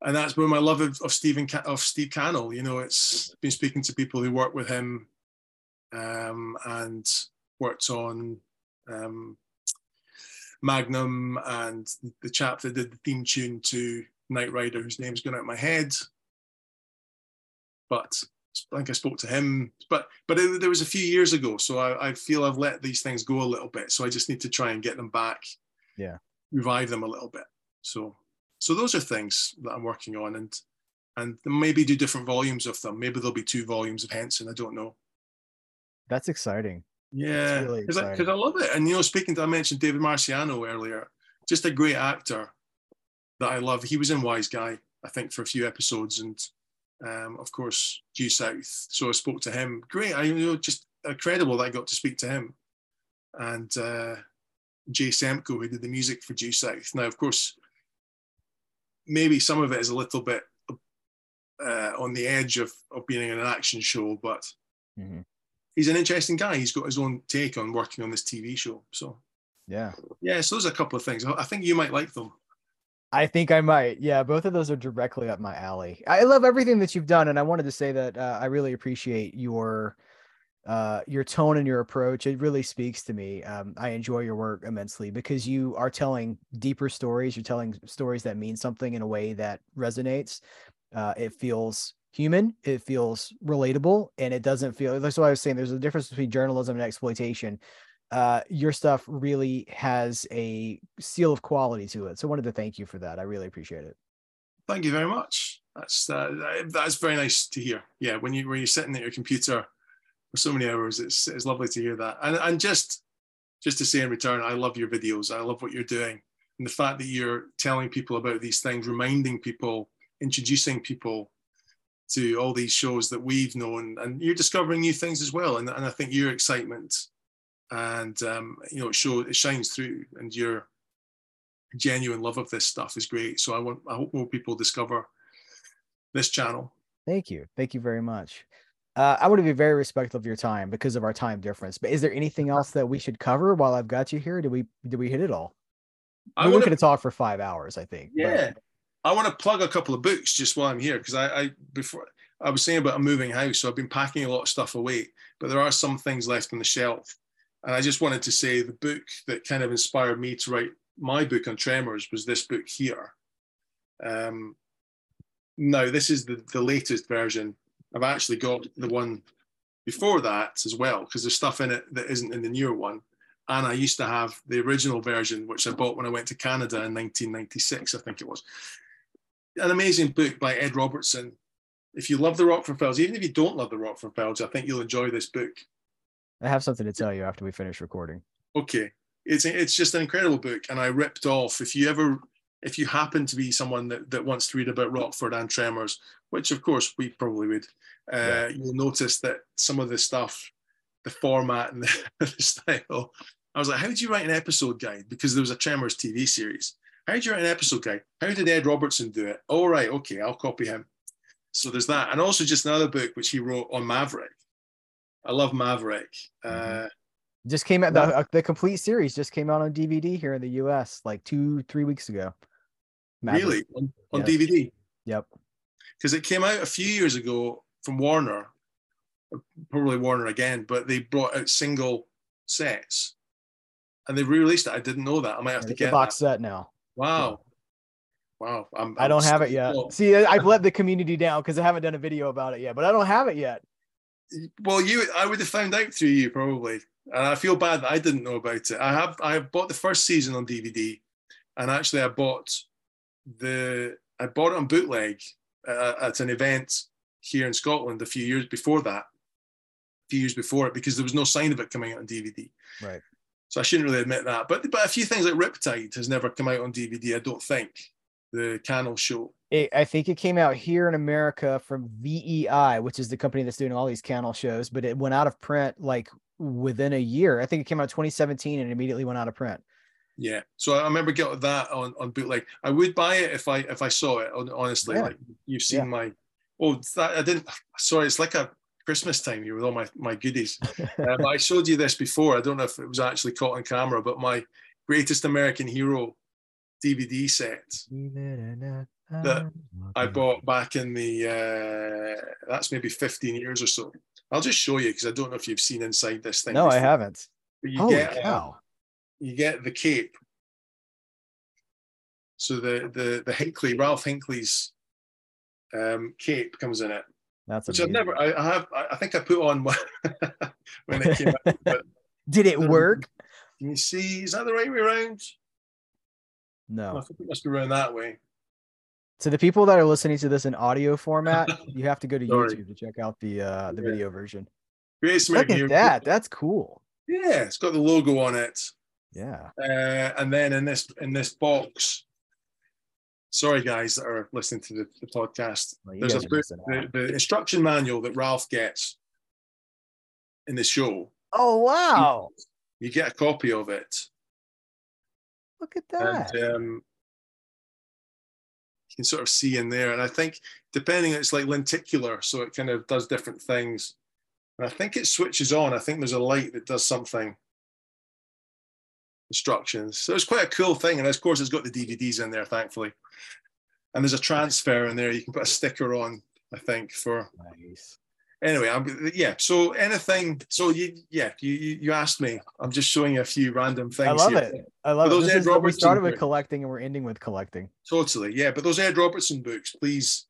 and that's where my love of, of Stephen of Steve Cannell. You know, it's been speaking to people who work with him, um, and worked on um, Magnum and the chap that did the theme tune to Knight Rider, whose name's gone out of my head. But I think I spoke to him, but but it, there was a few years ago, so I, I feel I've let these things go a little bit. So I just need to try and get them back, yeah, revive them a little bit. So so those are things that I'm working on, and and maybe do different volumes of them. Maybe there'll be two volumes of Henson. I don't know. That's exciting. Yeah, because really I, I, love it. And you know, speaking to I mentioned David Marciano earlier, just a great actor that I love. He was in Wiseguy, I think, for a few episodes, and um, of course Due South. So I spoke to him. Great, I you know just incredible that I got to speak to him, and uh, Jay Semko, who did the music for Due South. Now, of course, maybe some of it is a little bit uh, on the edge of, of being in an action show, but mm-hmm. he's an interesting guy. He's got his own take on working on this TV show. So, yeah. Yeah. So, there's a couple of things. I think you might like them. I think I might. Yeah, both of those are directly up my alley. I love everything that you've done, and I wanted to say that uh, I really appreciate your uh, your tone and your approach. It really speaks to me. Um, I enjoy your work immensely because you are telling deeper stories. You're telling stories that mean something in a way that resonates. Uh, it feels human. It feels relatable, and it doesn't feel. That's what I was saying. There's a difference between journalism and exploitation. Uh, your stuff really has a seal of quality to it. So I wanted to thank you for that. I really appreciate it. Thank you very much. That's uh, that's very nice to hear. Yeah, when you when you're sitting at your computer for so many hours. It's it's lovely to hear that. And and just just to say in return, I love your videos. I love what you're doing. And the fact that you're telling people about these things, reminding people, introducing people to all these shows that we've known, and you're discovering new things as well. And, and I think your excitement and um, you know it shows it shines through, and your genuine love of this stuff is great. So I want I hope more people discover this channel. Thank you, thank you very much. Uh, I want to be very respectful of your time because of our time difference. But is there anything else that we should cover while I've got you here? Did we did we hit it all? I we could to talk for five hours, I think. Yeah, but... I want to plug a couple of books just while I'm here because I, I before I was saying about a moving house, so I've been packing a lot of stuff away, but there are some things left on the shelf, and I just wanted to say the book that kind of inspired me to write my book on tremors was this book here. Um, now this is the the latest version I've actually got the one before that as well, because there's stuff in it that isn't in the newer one. And I used to have the original version, which I bought when I went to Canada in 1996, I think it was. An amazing book by Ed Robertson. If you love the Rockford Files, even if you don't love the Rockford Files, I think you'll enjoy this book. I have something to tell you after we finish recording. Okay. It's, it's just an incredible book. And I ripped off, if you ever if you happen to be someone that, that wants to read about Rockford and Tremors, which of course we probably would, uh, yeah. you'll notice that some of the stuff, the format and the, the, style, I was like, how did you write an episode guide? Because there was a Tremors TV series. How did you write an episode guide? How did Ed Robertson do it? All oh, right, okay, I'll copy him. So there's that. And also just another book which he wrote on Maverick. I love Maverick. Mm-hmm. Uh, just came out the, uh, the complete series just came out on DVD here in the US like two, three weeks ago. Maverick. Really? On, on yes. DVD? Yep. Because it came out a few years ago from Warner, probably Warner again, but they brought out single sets and they re-released it. I didn't know that. I might have yeah, to get a box that. set now. Wow. Wow. I'm, I'm I do not have it yet. See, I've let the community down because I haven't done a video about it yet, but I don't have it yet. Well, you, I would have found out through you probably, and I feel bad that I didn't know about it. I have, I have bought the first season on DVD, and actually I bought the, I bought it on bootleg uh, at an event here in Scotland a few years before that, a few years before it, because there was no sign of it coming out on DVD. Right. So I shouldn't really admit that. But but a few things like Riptide has never come out on DVD. I don't think the Cannell show. It, I think it came out here in America from VEI, which is the company that's doing all these Cannell shows, but it went out of print like within a year. I think it came out 2017 and immediately went out of print. Yeah, so I remember getting that on on bootleg. I would buy it if I if I saw it. Honestly, yeah. like you've seen yeah. my. Oh, that, I didn't. Sorry, it's like a Christmas time here with all my my goodies. um, I showed you this before. I don't know if it was actually caught on camera, but my greatest American hero DVD set that I bought back in the uh, that's maybe 15 years or so. I'll just show you because I don't know if you've seen inside this thing. No, before. I haven't. But you Holy get cow. You get the cape. So the the the Hinckley Ralph Hinckley's um, cape comes in it. That's which I've never. I, I, have. I think I put on when it came out. But, Did it work? Can you see? Is that the right way around? No. I think it must be around that way. To the people that are listening to this in audio format, you have to go to YouTube to check out the uh, the yeah. video version. Great Look at that. That's cool. Yeah, it's got the logo on it. Yeah. Uh, and then in this in this box, sorry guys that are listening to the, the podcast. Well, There's a book, the, the, instruction manual that Ralph gets in the show. Oh wow! You, you get a copy of it. Look at that. And, um, you can sort of see in there, and I think depending, it's like lenticular, so it kind of does different things. And I think it switches on. I think there's a light that does something instructions. So it's quite a cool thing. And of course, it's got the DVDs in there, thankfully. And there's a transfer in there. You can put a sticker on, I think, for. Nice. Anyway, I'm, yeah. So anything. So you, yeah, you you asked me. I'm just showing you a few random things. I love here. it. I love but it. Those Ed Robertson we started with collecting and we're ending with collecting. Totally, yeah. But those Ed Robertson books, please.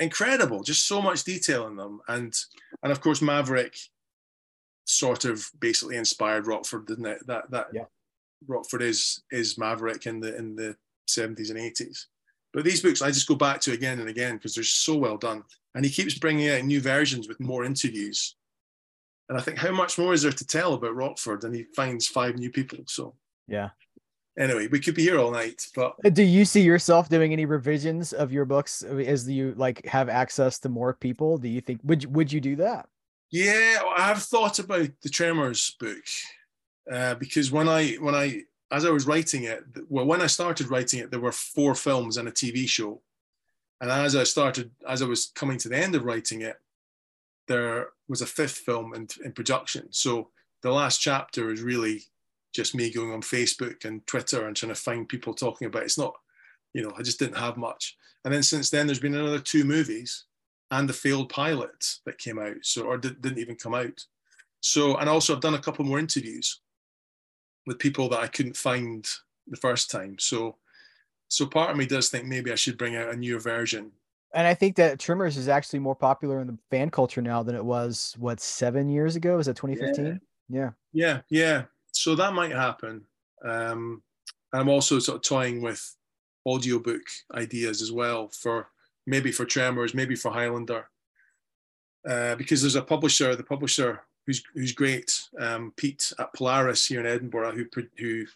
Incredible, just so much detail in them, and and of course Maverick sort of basically inspired Rockford, didn't it? That that yeah. Rockford is is Maverick in the in the 70s and 80s. But these books I just go back to again and again because they're so well done. And he keeps bringing out new versions with more interviews. And I think how much more is there to tell about Rockford? And he finds five new people. So yeah. Anyway, we could be here all night. But do you see yourself doing any revisions of your books as you like have access to more people? Do you think would would you do that? Yeah, I've thought about the Tremors book uh, because when I when I as I was writing it, well, when I started writing it, there were four films and a TV show, and as I started, as I was coming to the end of writing it, there was a fifth film in, in production. So the last chapter is really just me going on Facebook and Twitter and trying to find people talking about it. It's not, you know, I just didn't have much. And then since then, there's been another two movies and the failed pilot that came out, so or did, didn't even come out. So, and also I've done a couple more interviews with people that I couldn't find the first time. So, so part of me does think maybe I should bring out a newer version. And I think that Tremors is actually more popular in the fan culture now than it was what seven years ago. Is it 2015? Yeah, yeah, yeah. yeah. So that might happen. Um, I'm also sort of toying with audiobook ideas as well for maybe for Tremors, maybe for Highlander, uh, because there's a publisher, the publisher who's who's great, um, Pete at Polaris here in Edinburgh, who who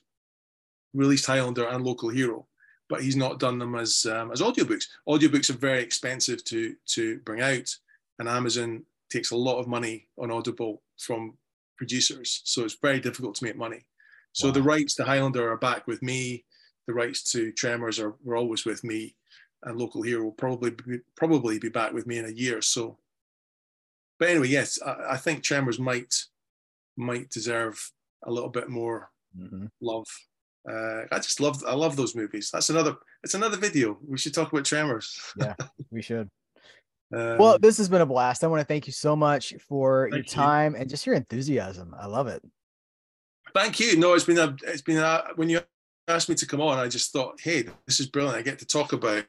released Highlander and Local Hero, but he's not done them as um, as audiobooks. Audiobooks are very expensive to to bring out, and Amazon takes a lot of money on Audible from producers, so it's very difficult to make money. So wow. the rights to Highlander are back with me. The rights to Tremors are were always with me, and Local Hero will probably be, probably be back with me in a year. or So, but anyway, yes, I, I think Tremors might might deserve a little bit more mm-hmm. love. Uh, I just love I love those movies. That's another it's another video. We should talk about Tremors. yeah, we should. Um, well, this has been a blast. I want to thank you so much for your time you. and just your enthusiasm. I love it. Thank you. No, it's been a it's been a when you asked me to come on, I just thought, hey, this is brilliant. I get to talk about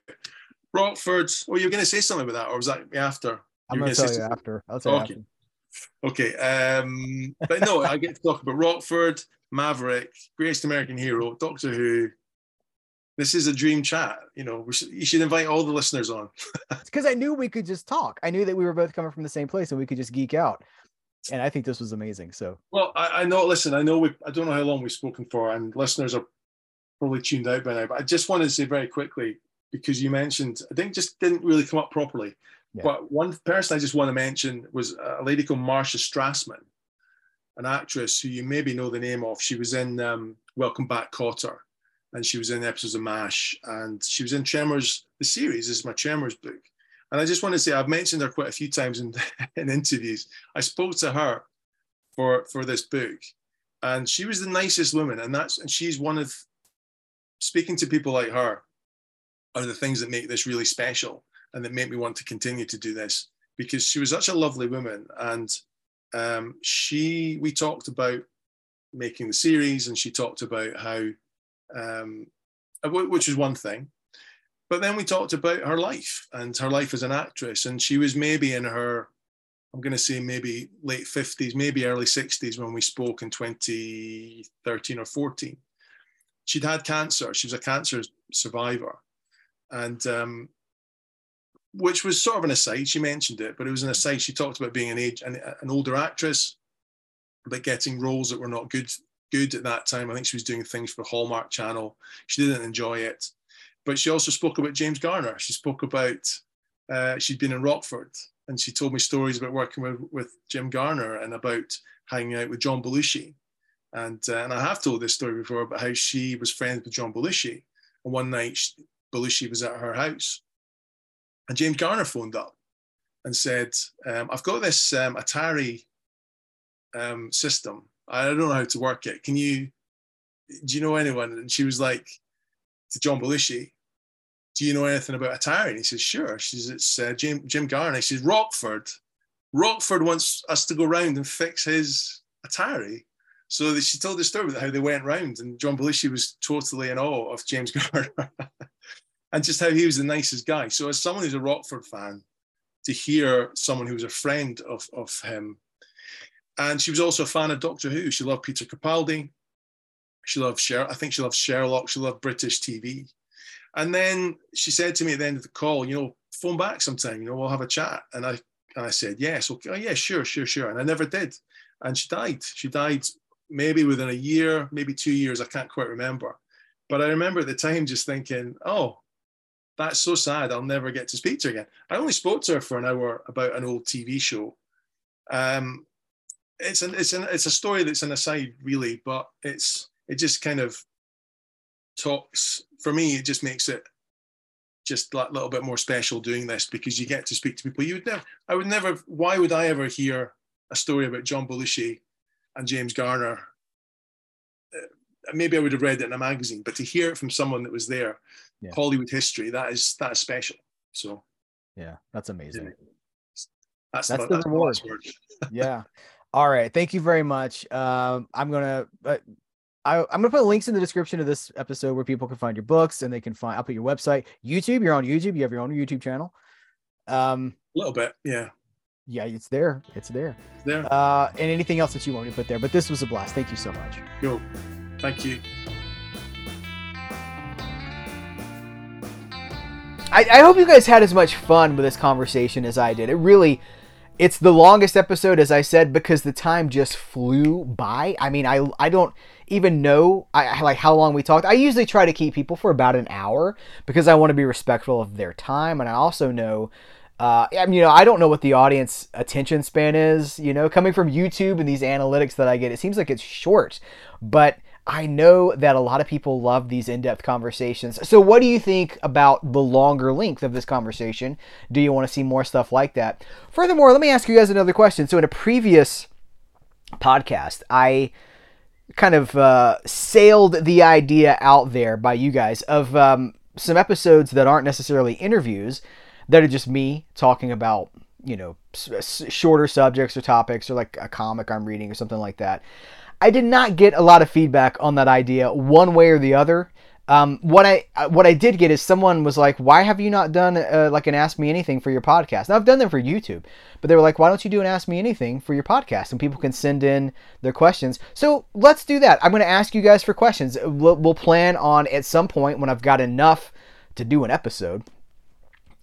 Rockford. Oh, you were going to say something about that, or was that after? I'm going to tell you after. I'll tell okay. you after. Okay. Um, but no, I get to talk about Rockford, Maverick, Greatest American Hero, Doctor Who. This is a dream chat. You know, should, you should invite all the listeners on. Because I knew we could just talk. I knew that we were both coming from the same place and we could just geek out. And I think this was amazing. So, well, I, I know. Listen, I know we. I don't know how long we've spoken for, and listeners are probably tuned out by now. But I just wanted to say very quickly because you mentioned, I think just didn't really come up properly. Yeah. But one person I just want to mention was a lady called Marcia Strassman, an actress who you maybe know the name of. She was in um, Welcome Back, Kotter, and she was in episodes of MASH, and she was in Tremors, the series. Is my Tremors book. And I just want to say, I've mentioned her quite a few times in, in interviews. I spoke to her for, for this book, and she was the nicest woman. And that's and she's one of speaking to people like her are the things that make this really special and that make me want to continue to do this because she was such a lovely woman and um, she we talked about making the series and she talked about how um, uh, which is one thing but then we talked about her life and her life as an actress. And she was maybe in her i'm going to say maybe late 50s maybe early 60s when we spoke in 2013 or 14 she'd had cancer. She was a cancer survivor. And um, which was sort of an aside. She mentioned it, but it was an aside. She talked about being an age an, an older actress, but getting roles that were not good good at that time. I think she was doing things for Hallmark Channel. She didn't enjoy it, but she also spoke about James Garner. She spoke about uh, she'd been in Rockford, and she told me stories about working with with Jim Garner and about hanging out with John Belushi. And, uh, and I have told this story before about how she was friends with John Belushi. And one night, she, Belushi was at her house and James Garner phoned up and said, um, I've got this um, Atari um, system. I don't know how to work it. Can you, do you know anyone? And she was like, to John Belushi, do you know anything about Atari? And he says, sure. She says, it's uh, Jim, Jim Garner. He says, Rockford. Rockford wants us to go round and fix his Atari. So she told the story about how they went round, and John Belushi was totally in awe of James Garner and just how he was the nicest guy. So, as someone who's a Rockford fan, to hear someone who was a friend of, of him, and she was also a fan of Doctor Who. She loved Peter Capaldi. She loved Sher- I think she loved Sherlock. She loved British TV. And then she said to me at the end of the call, you know, phone back sometime. You know, we'll have a chat. And I and I said yes. Okay, oh, yeah, sure, sure, sure. And I never did. And she died. She died maybe within a year, maybe two years. I can't quite remember. But I remember at the time just thinking, oh, that's so sad. I'll never get to speak to her again. I only spoke to her for an hour about an old TV show. Um, it's an it's an it's a story that's an aside really, but it's it just kind of talks for me. It just makes it just a little bit more special doing this because you get to speak to people you would never. I would never. Why would I ever hear a story about John Belushi and James Garner? Uh, maybe I would have read it in a magazine, but to hear it from someone that was there yeah. Hollywood history. That is that is special. So yeah, that's amazing. That's, that's the, the that's reward. yeah. All right. Thank you very much. Um, I'm gonna. Uh, I, am gonna put links in the description of this episode where people can find your books and they can find. I'll put your website, YouTube. You're on YouTube. You have your own YouTube channel. Um, a little bit, yeah. Yeah, it's there. It's there. It's there. Uh, and anything else that you want to put there. But this was a blast. Thank you so much. Cool. Thank you. I, I hope you guys had as much fun with this conversation as I did. It really, it's the longest episode, as I said, because the time just flew by. I mean, I I don't even know I like how long we talked. I usually try to keep people for about an hour because I want to be respectful of their time, and I also know. Uh, I mean, you know, I don't know what the audience attention span is. You know, coming from YouTube and these analytics that I get, it seems like it's short. But I know that a lot of people love these in depth conversations. So, what do you think about the longer length of this conversation? Do you want to see more stuff like that? Furthermore, let me ask you guys another question. So, in a previous podcast, I kind of uh, sailed the idea out there by you guys of um, some episodes that aren't necessarily interviews, that are just me talking about, you know, shorter subjects or topics or like a comic I'm reading or something like that. I did not get a lot of feedback on that idea one way or the other. Um, what I what I did get is someone was like, "Why have you not done uh, like an Ask Me Anything for your podcast?" Now I've done them for YouTube, but they were like, "Why don't you do an Ask Me Anything for your podcast?" And people can send in their questions. So let's do that. I'm going to ask you guys for questions. We'll, we'll plan on at some point when I've got enough to do an episode.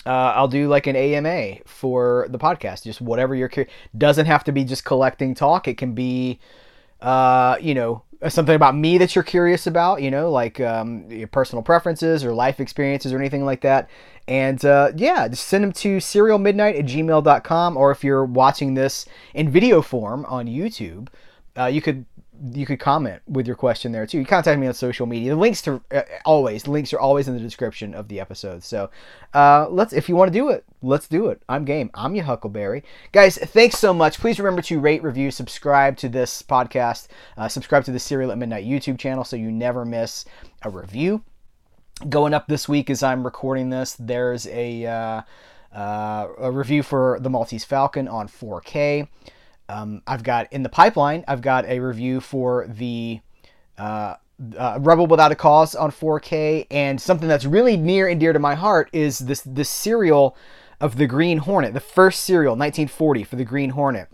Uh, I'll do like an AMA for the podcast. Just whatever you're curious. Doesn't have to be just collecting talk. It can be uh, you know, something about me that you're curious about, you know, like um, your personal preferences or life experiences or anything like that. And uh, yeah, just send them to cerealmidnight at gmail.com. Or if you're watching this in video form on YouTube, uh, you could you could comment with your question there too. You contact me on social media. The links to uh, always links are always in the description of the episode. So uh, let's if you want to do it, let's do it. I'm game. I'm your Huckleberry, guys. Thanks so much. Please remember to rate, review, subscribe to this podcast. Uh, subscribe to the Cereal at Midnight YouTube channel so you never miss a review. Going up this week as I'm recording this, there's a uh, uh, a review for the Maltese Falcon on 4K. Um, I've got in the pipeline. I've got a review for the uh, uh, Rebel Without a Cause on 4K, and something that's really near and dear to my heart is this this serial of the Green Hornet, the first serial, 1940 for the Green Hornet.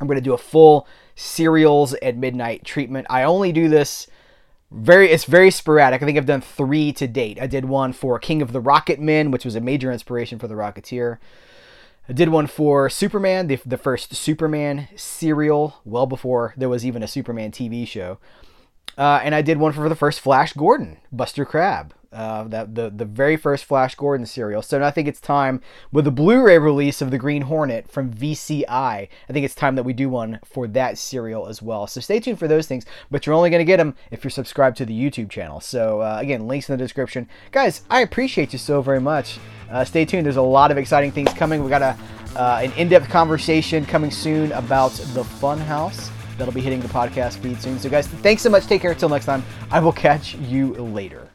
I'm going to do a full serials at midnight treatment. I only do this very it's very sporadic. I think I've done 3 to date. I did one for King of the Rocket Men, which was a major inspiration for the Rocketeer. I did one for Superman, the, the first Superman serial, well before there was even a Superman TV show. Uh, and I did one for the first Flash Gordon, Buster Crabbe, uh, that the the very first Flash Gordon serial. So I think it's time with the Blu-ray release of the Green Hornet from VCI. I think it's time that we do one for that serial as well. So stay tuned for those things. But you're only going to get them if you're subscribed to the YouTube channel. So uh, again, links in the description, guys. I appreciate you so very much. Uh, stay tuned. There's a lot of exciting things coming. We got a uh, an in-depth conversation coming soon about the Funhouse. That'll be hitting the podcast feed soon. So, guys, thanks so much. Take care. Until next time, I will catch you later.